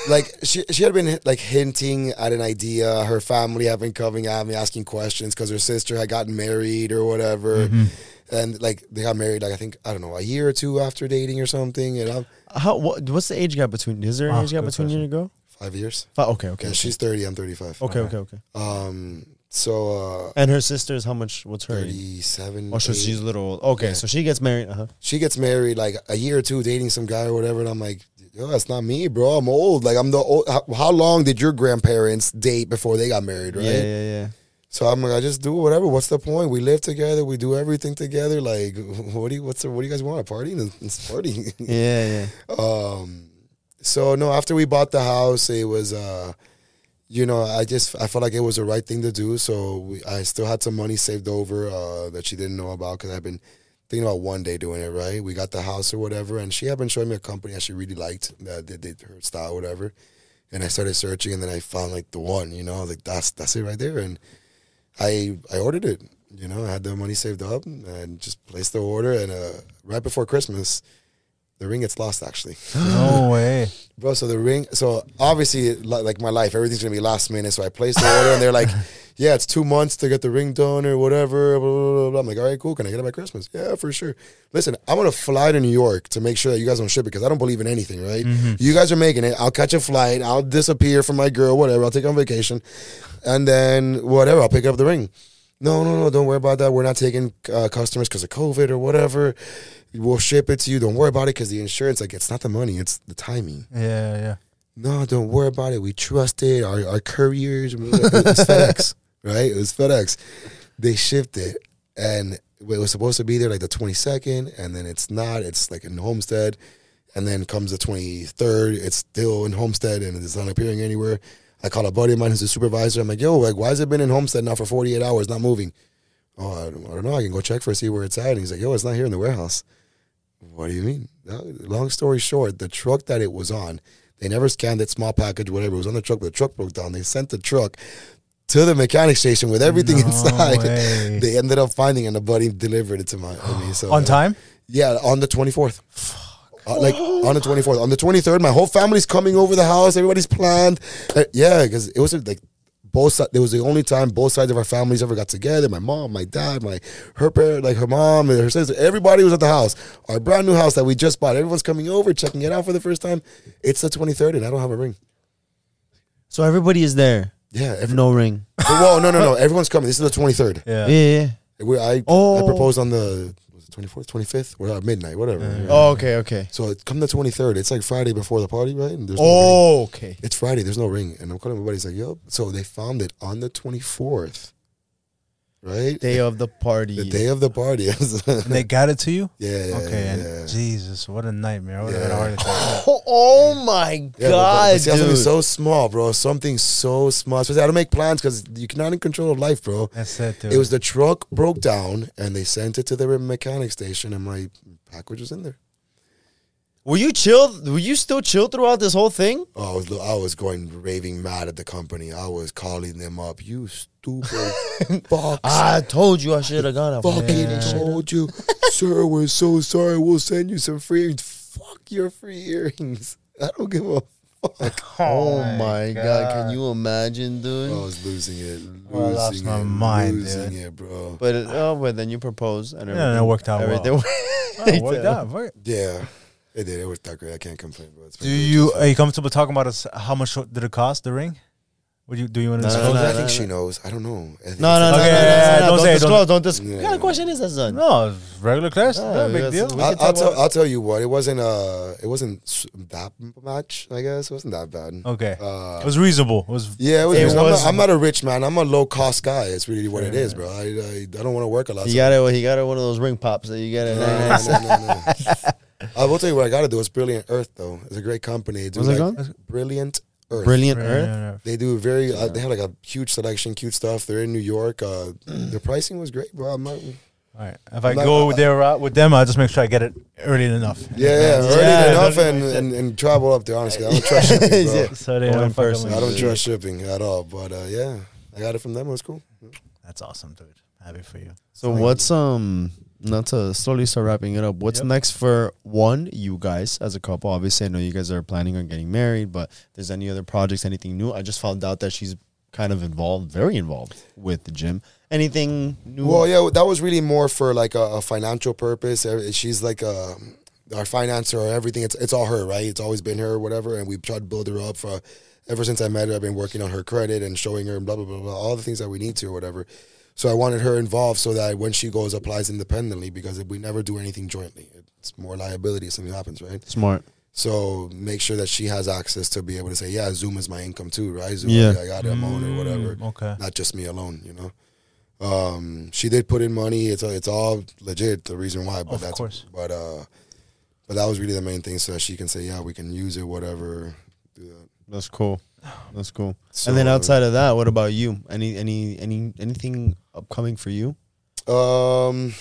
like, she, she had been like hinting at an idea. Her family had been coming at me asking questions because her sister had gotten married or whatever. Mm-hmm. And like, they got married, like, I think, I don't know, a year or two after dating or something. And I'm How? What, what's the age gap between? Is there an Oh, age gap good between you and girl? five years. Fi- okay, okay. Yeah, okay. she's 30, I'm 35. okay, okay, okay. Um, so, uh, And her sister's how much? What's her? 37. Oh, so 8. she's a little old. Okay, Yeah. so she gets married. Uh-huh. she gets married like a year or two dating some guy or whatever and i'm like yo that's not me bro i'm old like i'm the old how, how long did your grandparents date before they got married right Yeah, yeah, yeah. so i'm like i just do whatever what's the point we live together we do everything together like what do you what's the, what do you guys want a party it's party Yeah, yeah. um so no after we bought the house it was uh you know i just i felt like it was the right thing to do. So we, i still had some money saved over uh that she didn't know about because i've been thinking about one day doing it right? We got the house or whatever and she had been showing me a company that she really liked that did, did her style whatever. And i started searching and then i found like the one you know like that's that's it right there. And i i ordered it you know i had the money saved up and just placed the order and uh right before christmas The ring gets lost actually. No way. Bro, so the ring, so obviously, like my life, everything's gonna be last minute. So I placed the order, and they're like, "Yeah, it's two months to get the ring done or whatever." Blah, blah, blah, blah. I'm like, "All right, cool. Can I get it by Christmas?" Yeah, for sure. Listen, I'm gonna fly to New York to make sure that you guys don't ship it because I don't believe in anything, right? You guys are making it. I'll catch a flight. I'll disappear from my girl, whatever. I'll take on vacation, and then whatever. I'll pick up the ring. No, no, no. Don't worry about that. We're not taking uh, customers because of COVID or whatever. We'll ship it to you. Don't worry about it because the insurance, like, it's not the money, it's the timing Yeah, yeah. no, don't worry about it. We trust it. Our, our couriers, it was FedEx, right? It was FedEx. They shipped it, and it was supposed to be there like the 22nd, and then it's not. It's like in Homestead, and then comes the 23rd. It's still in Homestead, and it's not appearing anywhere. I call a buddy of mine who's a supervisor. I'm like, yo, like, why has it been in Homestead now for 48 hours, not moving? Oh, I don't, I don't know. I can go check for see where it's at. And he's like, yo, it's not here in the warehouse. What do you mean? Long story short, the truck that it was on, they never scanned it, small package, whatever. It was on the truck, but the truck broke down. They sent the truck to the mechanic station with everything No inside. way. They ended up finding it, and the buddy delivered it to my I mean, so On time? Yeah, on the twenty fourth. Uh, like on the twenty fourth, on the twenty third, my whole family's coming over the house. Everybody's planned. Uh, yeah, because it was like both. sides. It was the only time both sides of our families ever got together. My mom, my dad, my her parent, like her mom and her sister. Everybody was at the house. Our brand new house that we just bought. Everyone's coming over, checking it out for the first time. It's the twenty third, and I don't have a ring. So everybody is there. Yeah, every, No ring. Whoa, no, no, no. Everyone's coming. This is the twenty third. Yeah. Yeah. yeah. We, I, Oh. I proposed on the twenty fourth, twenty fifth, or uh, midnight, whatever. Yeah. Oh, okay, okay. So it come the twenty third. It's like Friday before the party, right? And there's no ring. Oh, okay. It's Friday. There's no ring, and I'm calling my buddy. He's like, "Yo." So they found it on the twenty fourth, right? Day of the party. the day of the party. And they got it to you? yeah, yeah, Okay. yeah. and. Jesus, what a nightmare. I would a Yeah. heart attack. Oh, oh my Yeah, but- but god, see, something so small, bro. Something so small. Especially, I don't make plans because you're not in control of life, bro. That's it, dude. It was the truck broke down, and they sent it to the mechanic station, and my package was in there. Were you chill? Were you still chill throughout this whole thing? Oh, I was, I was going raving mad at the company. I was calling them up. You stupid box. I told you I should have gone. fucking Yeah. told you, sir. We're so sorry. We'll send you some free. Fuck your free earrings. I don't give a fuck. Oh, oh my god. Can you imagine, dude? I was losing it, losing Oh, I lost it, my mind, losing dude. it, bro. But it, oh, but then you proposed and Yeah, and it worked out well. everything Oh, it worked out. Fuck. Yeah, it did. It worked out great. I can't complain, bro. It's Do you so far. are you comfortable talking about us? How much did it cost the ring? Would you do you want to No, no, disclose no, I think no. she knows. I don't know. I think No, no, it's- no, Okay, no, no, yeah, no, don't Don't say it, disclose. don't- Don't disclose. Yeah. What kind of question is that, son? No, regular class. No big yes, deal. we We I'll, can I'll talk tell. about- I'll tell you what. It wasn't. Uh, it wasn't s- that much. I guess it wasn't that bad. Okay, Uh, it was reasonable. It was Yeah, it was. It reasonable. I'm, was- not, I'm not a rich man. I'm a low cost guy. It's really what it is, bro. I, I, I don't want to work a lot. He so- got it. He got it. One of those ring pops that you get. No, it. no, no, no, no. I will tell you what I got to do. It's Brilliant Earth, though. It's a great company. They do What's it like called? Brilliant Earth. Brilliant Yeah, Earth. yeah, yeah. They do very. Uh, they have like a huge selection, cute stuff. They're in New York. Uh, the pricing was great, bro. I'm not, All right. If I I'm not- go there uh, with them, I'll just make sure I get it early enough. yeah, yeah, Yeah, early yeah, enough and, and, and travel up there. Honestly, I don't trust shipping, bro. Yeah. So they Go don't fuck up person. with I don't me. trust shipping at all. But uh, yeah, I got it from them. It was cool. That's awesome, dude. Happy for you. So what's um not to slowly start wrapping it up. What's Yep. next for one you guys as a couple? Obviously, I know you guys are planning on getting married, but there's any other projects, anything new? I just found out that she's kind of involved, very involved with the gym. Anything new? Well, yeah, that was really more for like a, a financial purpose. She's like uh our financer or everything. It's it's all her, right? It's always been her, or whatever. And we've tried to build her up for ever since I met her. I've been working on her credit and showing her and blah blah blah blah all the things that we need to or whatever. So I wanted her involved so that when she goes, applies independently because if we never do anything jointly, it's more liability if something happens, right? Smart. So make sure that she has access to be able to say, yeah, Zoom is my income too, right? Zoom, Yeah. I got it, I'm on or whatever Mm, Okay. not just me alone, you know. Um, she did put in money. It's it's all legit. The reason why, but Of that's course. but uh, but that was really the main thing, so that she can say, yeah, we can use it, whatever. Do that. That's cool. That's cool. So, and then outside of that, what about you? Any any any anything upcoming for you? um,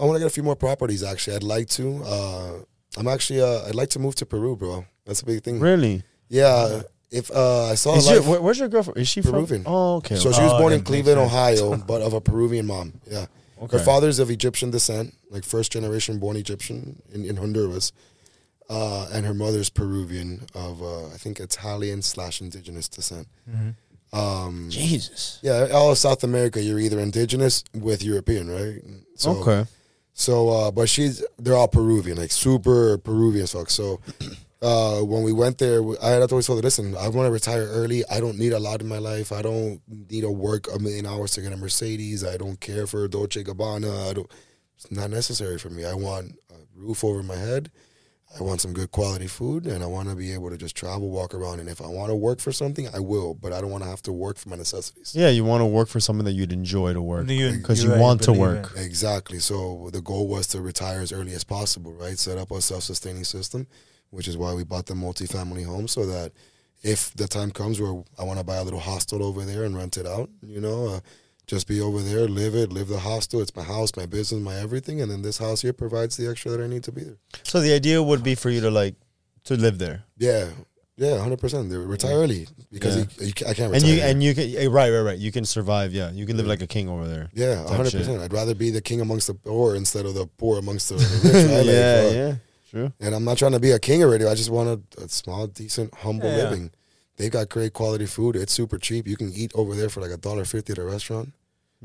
I want to get a few more properties. Actually, I'd like to. Uh, I'm actually uh, I'd like to move to Peru, bro. That's a big thing. Really? Yeah. If uh, I saw your, where, where's your girlfriend? Is she Peruvian. from? Oh, okay. so she was Oh, born in Cleveland, sense. Ohio, but of a Peruvian mom. Yeah. okay. Her father's of Egyptian descent, like first generation born Egyptian in, in Honduras. Uh, and her mother's Peruvian of uh, I think Italian slash indigenous descent. Um, Jesus. yeah, all of South America, you're either indigenous with European, right? So, okay. So, uh, but she's they're all Peruvian, like super Peruvian folks. So, uh, when we went there, I had always told her, "Listen, I want to retire early. I don't need a lot in my life. I don't need to work a million hours to get a Mercedes. I don't care for Dolce Gabbana. I don't. It's not necessary for me. I want a roof over my head. I want some good quality food, and I want to be able to just travel, walk around. And if I want to work for something, I will. But I don't want to have to work for my necessities. Yeah, you want to work for something that you'd enjoy to work because you you right, want to work. it. Exactly. So the goal was to retire as early as possible, right? Set up a self-sustaining system, which is why we bought the multifamily home, so that if the time comes where I want to buy a little hostel over there and rent it out, you know, uh, just be over there, live it, live the hostel. It's my house, my business, my everything, and then this house here provides the extra that I need to be there. So the idea would be for you to like to live there, Yeah. Yeah, hundred percent. Retire early because Yeah. you, you, I can't and you here. and you can eh, right, right, right. You can survive. Yeah, you can live like a king over there. yeah, hundred percent. I'd rather be the king amongst the poor instead of the poor amongst the rich. Right? Like, yeah, uh, yeah, true. And I'm not trying to be a king already. I just want a, a small, decent, humble Yeah, yeah. living. They've got great quality food. It's super cheap. You can eat over there for like a dollar fifty at a restaurant.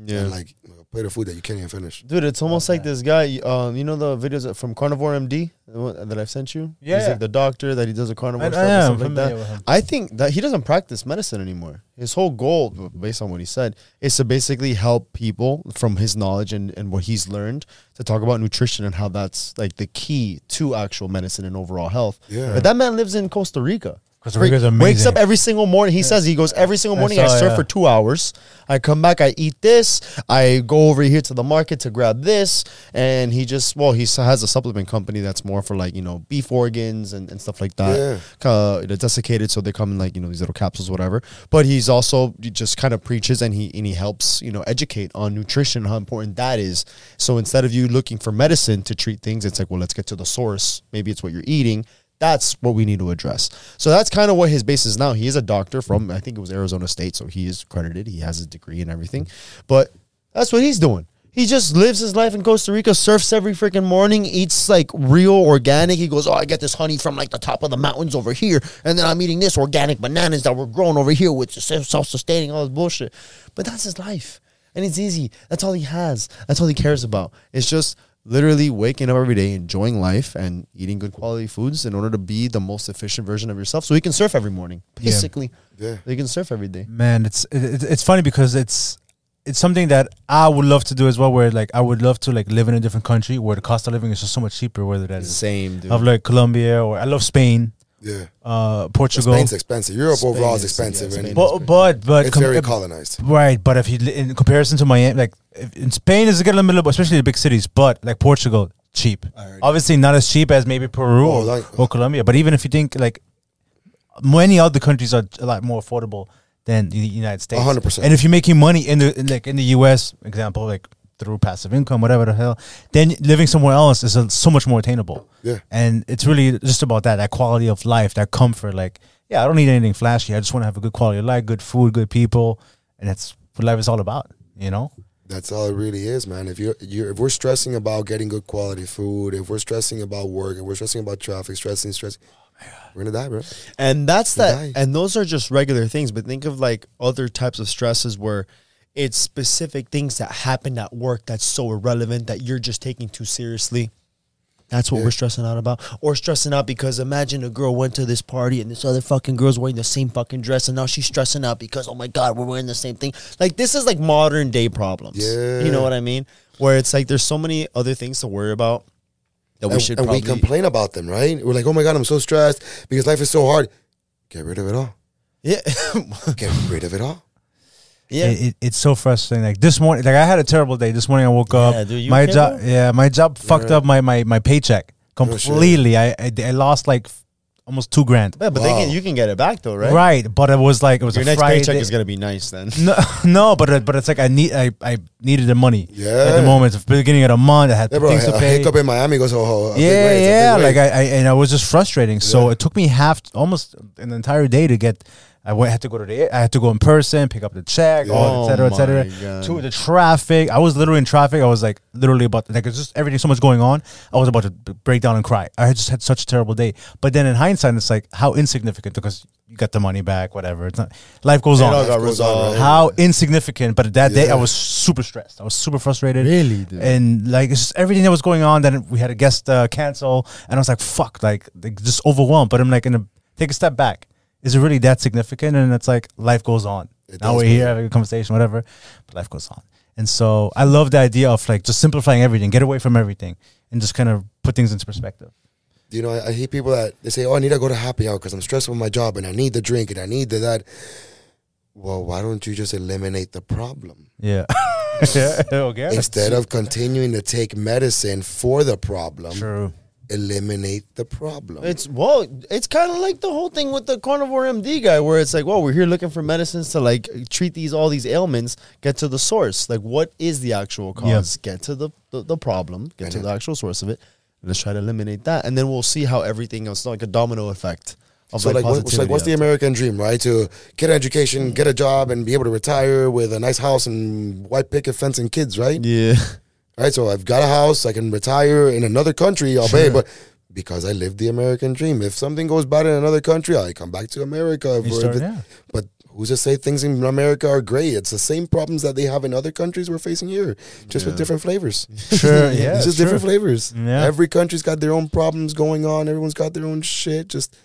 Yeah. And like a plate of food that you can't even finish. Dude, it's almost like this guy. Um, you know the videos from Carnivore MD that I've sent you. Yeah, he's like the doctor that he does the carnivore I, stuff I and am stuff like familiar that. with him. I think that he doesn't practice medicine anymore. His whole goal, based on what he said, is to basically help people from his knowledge and, and what he's learned to talk about nutrition and how that's like the key to actual medicine and overall health. Yeah. But that man lives in Costa Rica. Costa Rica's Wakes amazing. up every single morning. He says he goes every single morning. I, saw, surf yeah. for two hours. I come back. I eat this. I go over here to the market to grab this. And he just well, he has a supplement company that's more for like you know beef organs and, and stuff like that. Uh, they're desiccated, so they come in like you know these little capsules, whatever. But he's also he just kind of preaches and he and he helps you know educate on nutrition how important that is. So instead of you looking for medicine to treat things, it's like well, let's get to the source. Maybe it's what you're eating. That's what we need to address. So that's kind of what his base is now. He is a doctor from I think it was Arizona State, so he is credited. He has his degree and everything. But that's what he's doing. He just lives his life in Costa Rica, surfs every freaking morning, eats like real organic. He goes, Oh, I get this honey from like the top of the mountains over here. And then I'm eating this organic bananas that were grown over here, which is self sustaining, all this bullshit. But that's his life. And it's easy. That's all he has. That's all he cares about. It's just literally waking up every day, enjoying life, and eating good quality foods in order to be the most efficient version of yourself so he can surf every morning. Yeah. Basically, Yeah. he can surf every day. Man, it's it, it's funny because it's it's something that I would love to do as well. Where like I would love to like live in a different country where the cost of living is just so much cheaper. Whether that is Same, dude. of like Colombia or I love Spain, Yeah. uh, Portugal. Spain's expensive. Europe Spain overall is is- yeah, expensive. Spain and but but but it's com- very uh, colonized. right. But if you li- in comparison to Miami, like if, in Spain is a good little, especially the big cities. But like Portugal, cheap. Obviously not as cheap as maybe Peru Oh, or, like- or Colombia. But even if you think like many other countries are a lot more affordable than the United States. 100%. And if you're making money in the in, like in the U.S. example, like through passive income, whatever the hell, then living somewhere else is uh so much more attainable. Yeah. And it's really just about that that quality of life, that comfort. Like, yeah, I don't need anything flashy. I just want to have a good quality of life, good food, good people, and that's what life is all about. You know. That's all it really is, man. If you're, you're if we're stressing about getting good quality food, if we're stressing about work, if we're stressing about traffic, stressing, stressing, we're gonna die, bro. And that's You that. die. And those are just regular things. But think of like other types of stresses where it's specific things that happen at work that's so irrelevant that you're just taking too seriously. That's what Yeah. we're stressing out about. Or stressing out because imagine a girl went to this party and this other fucking girl's wearing the same fucking dress and now she's stressing out because, oh my God, we're wearing the same thing. Like, this is like modern day problems. Yeah. You know what I mean? Where it's like there's so many other things to worry about that we and, should and probably. we complain about them, right? We're like, oh my god, I'm so stressed because life is so hard. Get rid of it all. yeah. Get rid of it all. Yeah. It, it, it's so frustrating. Like this morning, like I had a terrible day. This morning I woke up. Yeah, dude, you my job, yeah, my job fucked right. up my my my paycheck shit. completely. I, I I lost like almost two grand. Yeah, but they Wow. can, you can get it back though, right? Right, but it was like it was Your a next Friday. paycheck is gonna be nice then. no, no, but but it's like I need I, I needed the money Yeah. at the moment. At the beginning of the month, I had Yeah, bro. things A, to a pay. hiccup in Miami goes, oh, oh yeah, raise, a big yeah. Like I, I and I was just frustrating. So Yeah. it took me half, almost an entire day to get I went, had to go to the, I had to go in person, pick up the check, all, et cetera, et Oh cetera. God. To the traffic, I was literally in traffic. I was like literally about like it's just everything so much going on. I was about to break down and cry. I had just had such a terrible day. But then in hindsight, it's like how insignificant because you got the money back, whatever. It's not life goes It on. goes on, right? How insignificant. But that day, I was super stressed. I was super frustrated. Really, dude? And like it's just everything that was going on. Then we had a guest uh, cancel, and I was like, "Fuck!" Like, like just overwhelmed. But I'm like, gonna take a step back. Is it really that significant? And it's like life goes on. It now we're here having a conversation, whatever. But life goes on. And so I love the idea of like just simplifying everything, get away from everything, and just kind of put things into perspective. You know, I, I hate people that they say, "Oh, I need to go to happy hour because I'm stressed with my job and I need the drink and I need the that." Well, why don't you just eliminate the problem Yeah. yeah. Okay. instead of continuing to take medicine for the problem? True. Eliminate the problem. It's well, it's kind of like the whole thing with the carnivore MD guy, where it's like, well, we're here looking for medicines to like treat these all these ailments. Get to the source. Like, what is the actual cause? Get to the, the the problem. Get to And the actual source of it. Let's try to eliminate that, and then we'll see how everything else, like a domino effect of so like, what, so like, what's the. American dream, right? To get an education, get a job, and be able to retire with a nice house and white picket fence and kids, right? yeah, Right. So I've got a house. I can retire in another country. I'll pay, but because I lived the American dream. If something goes bad in another country, I come back to America. Start- the- yeah. But who's to say things in America are great? It's the same problems that they have in other countries we're facing here, just with different flavors. Sure. Yeah. it's just true. different flavors. Yeah. Every country's got their own problems going on. Everyone's got their own shit. Just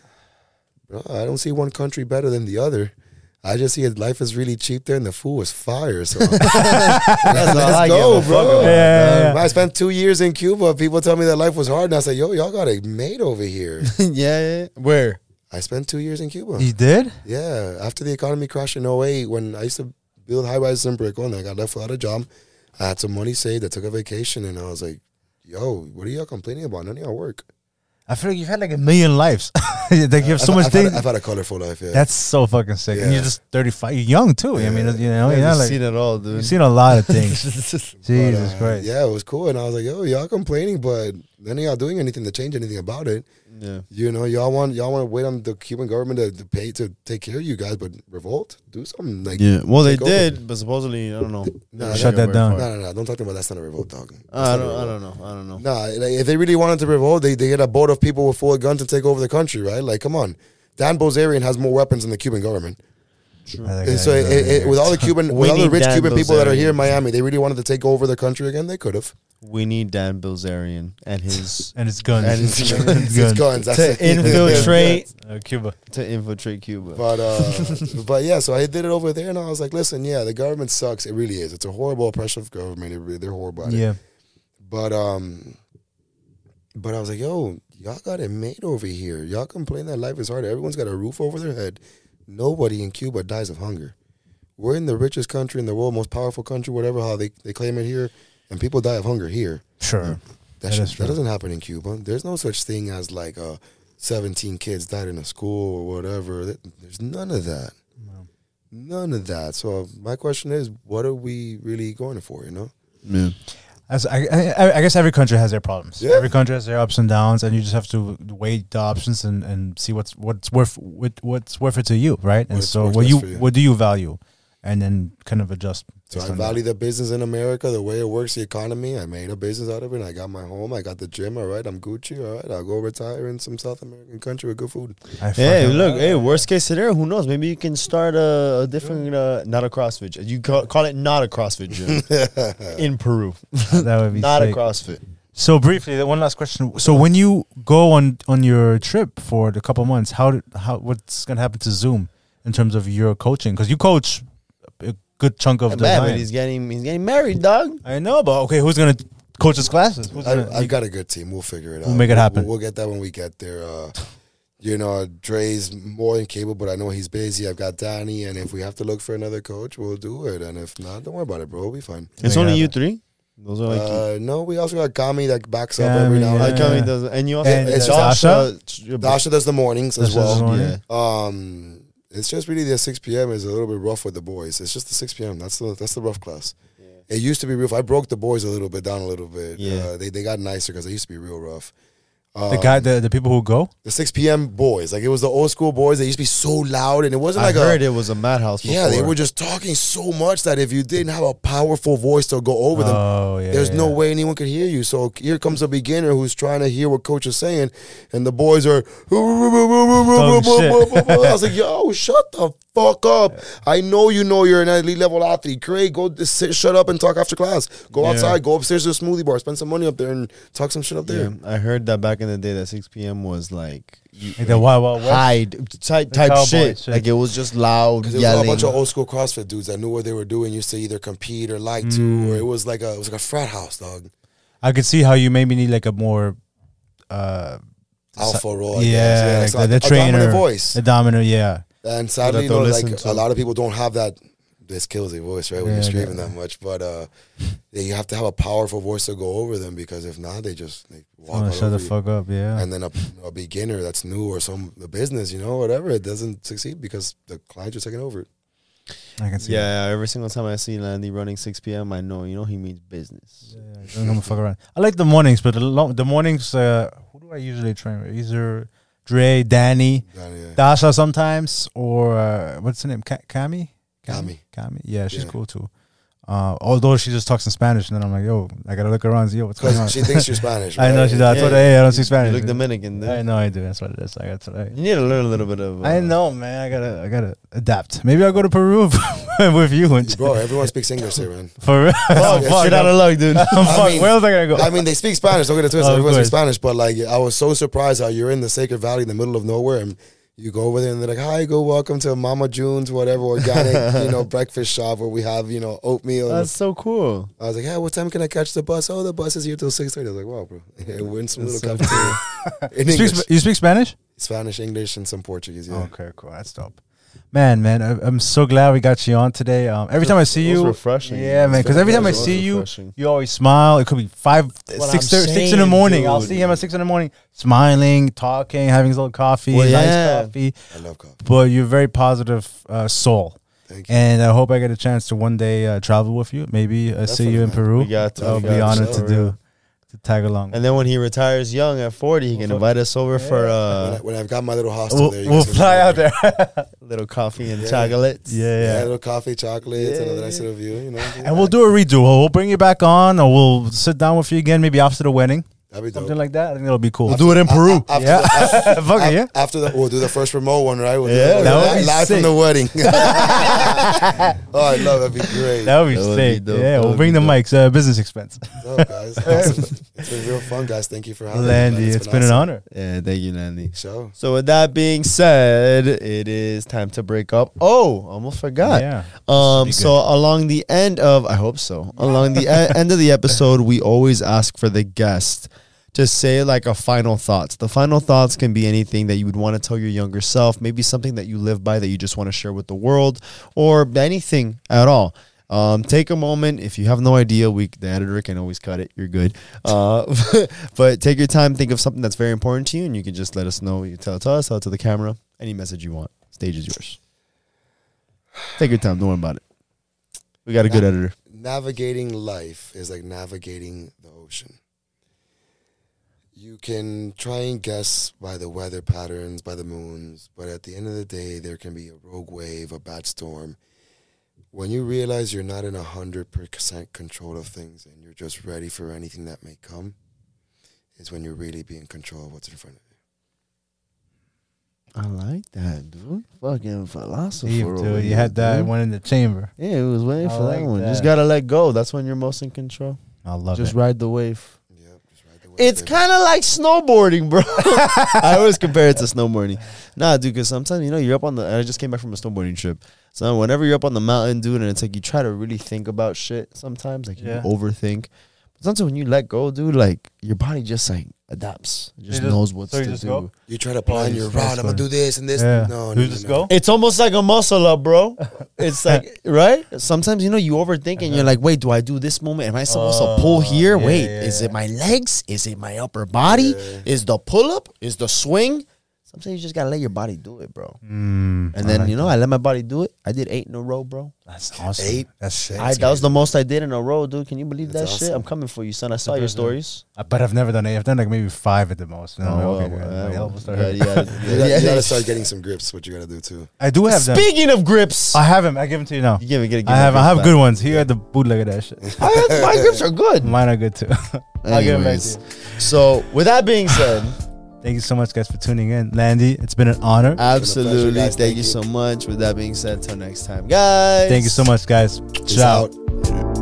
I don't see one country better than the other. I just see it. Life is really cheap there, and the food was fire. So That's all I let's go, bro. Yeah, yeah, yeah. I spent two years in Cuba. People tell me that life was hard, and I said, "Yo, y'all got it made over here." yeah, yeah. Where? I spent two years in Cuba. You did? Yeah, after the economy crashed in 08, when I used to build high rises in Brickell and I got left without a job, I had some money saved. I took a vacation and I was like, yo, what are y'all complaining about? None of y'all work. I feel like you've had like a million lives. like you have so I've, much I've things. Had, I've had a colorful life, yeah. That's so fucking sick. And you're just 35. You're young too. I mean, you know, Yeah, you've like, seen it all, dude. you've seen a lot of things. But, Jesus uh, Christ. Yeah, it was cool. And I was like, yo, y'all complaining, but none of y'all doing anything to change anything about it. yeah. You know, y'all want y'all want to wait on the Cuban government to, to pay to take care of you guys, but revolt, do something. Like, Yeah. Well, they over. did, but supposedly, I don't know. No, They Shut that down. no, no, no, don't talk about that's not a revolt, dog. That's I don't. I don't know. I don't know. Nah, like, if they really wanted to revolt, they they get a boat of people with full guns and take over the country, right? Like, come on. Dan Bilzerian has more weapons than the Cuban government. And so, it, it, with all the Cuban, with all the rich Dan Cuban people that are here in Miami, they really wanted to take over the country again. They could have. We need Dan Bilzerian and his and it's guns. And it's It's guns. It's guns. That's it. to infiltrate Uh, Cuba. to infiltrate Cuba. But uh, but yeah, so I did it over there, and I was like, listen, yeah, the government sucks. It really is. It's a horrible, oppressive government. It really, they're horrible at it. Yeah. But um, but I was like, yo, y'all got it made over here. Y'all complain that life is hard. Everyone's got a roof over their head. Nobody in Cuba dies of hunger. We're in the richest country in the world, most powerful country, whatever how they, they claim it here, and people die of hunger here. Sure. That, That shit- that doesn't happen in Cuba. There's no such thing as like uh, 17 kids died in a school or whatever. There's none of that. None of that. So my question is, what are we really going for? You know? yeah. As I, I, I guess every country has their problems. Yeah. Every country has their ups and downs, and you just have to weigh the options and, and see what's what's worth what, what's worth it to you, right? And What's so, what you, you. what do you value, and then kind of adjust. So I on value the business in America, the way it works, the economy. I made a business out of it. I got my home. I got the gym. All right, I'm Gucci. All right, I'll go retire in some South American country with good food. Hey, look, hey, worst case scenario, who knows? Maybe you can start a, a different, uh, not a CrossFit. gym. You call, call it not a CrossFit gym in Peru, that would be not a. CrossFit. So briefly, the one last question. So when you go on on your trip for the couple months, how did, how what's gonna happen to Zoom in terms of your coaching? Because you coach a good chunk of the Man, time. but he's getting he's getting married, dog. I know, but okay, who's gonna coach his classes? Who's I, gonna, I've got a good team. We'll figure it out. We'll make it happen. We'll, we'll get that when we get there. Uh, you know, Dre's more than capable, but I know he's busy. I've got Danny, and if we have to look for another coach, we'll do it. And if not, don't worry about it, bro. We'll be fine. It's only you three. Those are like. Uh, no, we also got Kami that backs up every Kami, now yeah. and like then. Kami does, and you also And it's Dasha? Dasha. Dasha does the mornings as Dasha does the well. morning. Yeah. Um, it's just really the 6 p.m. is a little bit rough with the boys. It's just the 6 p.m. That's the that's the rough class. It used to be rough. I broke the boys a little bit down a little bit. Yeah. Uh, they they got nicer because they used to be real rough. The guy, the, the people who go. the 6 p.m. boys. Like it was the old school boys. They used to be so loud, and it wasn't I like heard a. it was a madhouse. Yeah, they were just talking so much that if you didn't have a powerful voice to go over them, Oh yeah. there's no way anyone could hear you. So here comes a beginner who's trying to hear what coach is saying, and the boys are. I was like, yo, shut the fuck up. I know you know you're an elite level athlete. Craig, go sit, shut up and talk after class. Go Yeah. outside, go upstairs to a smoothie bar, spend some money up there and talk some shit up there. Yeah, I heard that back in the day that 6 p.m. was like you, Like the Wild Wild West. hide type type cowboy shit. shit. Like it was just loud Because there was a bunch of old school CrossFit dudes that knew what they were doing, used to either compete or like to, or it was like a it was like a frat house, dog. I could see how you maybe need like a more, uh, Alpha role, I yeah, guess. like so the, the a dominant trainer, voice. the dominant, yeah. And sadly, you know, like a lot of people don't have that. This kills their voice, right? When Yeah, you're screaming yeah. that much, but uh, yeah, you have to have a powerful voice to go over them because if not, they just they walk Oh, shut over the you. fuck up, yeah. And then a, a beginner that's new or some the business, you know, whatever, it doesn't succeed because the clients are taking over it. I can see. that. yeah, every single time I see Landy running 6 p.m., I know you know he means business. Yeah, don't come fuck around. I like the mornings, but the, lo- the mornings, uh, who do I usually train with? Either Dre, Danny, Yeah, yeah. Dasha sometimes, or uh, what's her name? Ka- Kami? Kami. Kami. Yeah, she's Yeah. cool too. Uh, although she just talks in Spanish, and then I'm like, yo, I gotta look around and see, yo, what's going on? She thinks you're Spanish. I know right? she does. I told her, hey, I don't speak You Spanish. look Dominican, dude. I know I do. That's what it is. I got to. You need to learn a little bit of. Uh, I know, man. I gotta, I gotta adapt. Maybe I'll go to Peru with you and Bro, everyone speaks English here, man. for real. Oh, Yeah, fuck, shit out of luck, dude. Fuck, mean- where else I gotta go? I mean, they speak Spanish. Don't get it twisted. Oh, Everyone speaks. Spanish, but like, I was so surprised how you're in the Sacred Valley in the middle of nowhere, and you go over there and they're like, "Hi, go welcome to Mama June's whatever organic, you know, breakfast shop where we have you know oatmeal." That's so cool. I was like, "Hey, what time can I catch the bus?" Oh, the bus is here till six thirty. I was like, "Wow, bro, yeah, we're in some That's little so in you, speak, Sp- you speak Spanish? Spanish, English, and some Portuguese." Yeah. Okay, cool. That's dope. Man, man, I, I'm so glad we got you on today. Um, every time I see you, refreshing. Yeah, man. Because every time I see you, you always smile. It could be five, what six, thir- six in the saying, morning. I'll see him at six in the morning, smiling, talking, having his little coffee, Well, nice coffee. I love coffee. But you're a very positive uh, soul, Thank you. and I hope I get a chance to one day uh, travel with you. Maybe uh, see you in Definitely, Peru. We got to. I'll be honored to do tag along. And then when he retires young at 40, he can We'll invite us over for when, I, uh, when I've got my little hostel we'll there, we'll fly out over. there. a little coffee and Yeah. chocolates. yeah, Yeah, yeah. a little coffee, chocolates, Yeah, another yeah. nice little view, you know. And we'll do a redo. We'll we'll bring you back on, or we'll sit down with you again, maybe after the wedding, That'd be dope. something like that. I think that'll be cool. We'll do it in Peru. After Yeah. the- af- Fuck it, yeah. After that, we'll do the first remote one, right? We'll Yeah, it that would be live sick. from the wedding. oh, I love. That'd be great. That would be That would sick. be dope. Yeah, That we'll bring the dope. mics. Uh, business expense. Dope, guys. It's been real fun, guys. Thank you for having Landy, me. man. it's been an awesome. honor. Yeah, thank you, Landy. Show. So with that being said, it is time to break up. Oh, almost forgot. Yeah. Um, so along the end of, I hope so. Along the end of the episode, we always ask for the guest to say like a final thoughts. The final thoughts can be anything that you would want to tell your younger self, maybe something that you live by that you just want to share with the world, or anything at all. Um, take a moment. If you have no idea, we the editor can always cut it. You're good. Uh, but take your time. Think of something that's very important to you, and you can just let us know. You tell it to us, tell it to the camera. Any message you want. Stage is yours. Take your time. Don't worry about it. We got a good editor. Navigating life is like navigating the ocean. You can try and guess by the weather patterns, by the moons, but at the end of the day, there can be a rogue wave, a bad storm. When you realize you're not in a hundred percent control of things and you're just ready for anything that may come, is when you really be in control of what's in front of you. I like that, dude. Fucking philosopher. Steve, dude, you had that dude. one in the chamber. Yeah, it was waiting I for that like one. Just gotta let go. That's when you're most in control. I love Just it. ride the wave. Yeah, just ride the wave, It's kind of like snowboarding, bro. I always compare it to snowboarding. Nah, dude, because sometimes you know you're up on the. I just came back from a snowboarding trip. So whenever you're up on the mountain, dude, and it's like you try to really think about shit. Sometimes like Yeah. you overthink. But sometimes when you let go, dude, like your body just like adapts. Just just- knows what so to just do. go? You try to plan you your start route. I'm gonna do this and this. Yeah. No, no, you no, just no. go? It's almost like a muscle up, bro. It's like right. Sometimes you know you overthink and you're like, wait, do I do this moment? Am I supposed to pull Oh, here? yeah, wait, yeah, is yeah. it my legs? Is it my upper body? Yeah. Is the pull up? Is the swing? Sometimes you just gotta let your body do it, bro. Mm, And then like you know, that. I let my body do it. I did eight in a row, bro. that's awesome. Eight? That's sick. I, that was the most I did in a row, dude. Can you believe That's that shit? I'm coming for you, son. I saw your stories. Uh, but I've never done eight. I've done like maybe five at the most. And I'm like, Oh, okay, well, well, My elbows start yeah, yeah, You, yeah, gotta, yeah. you gotta start getting some grips. What you gotta do too. I do have them. Speaking of grips, I have them. I give them to you now. you give me, give me I have. I have grips good ones. Here at the bootleg of that shit. back. I have- my grips are good. Mine are good too. I'll give them back to you. so with that being said, Thank you so much, guys, for tuning in. Landy, it's been an honor. absolutely, guys. thank, Thank you you. so much. With that being said, till next time, guys. Thank you so much, guys. Peace Ciao. out.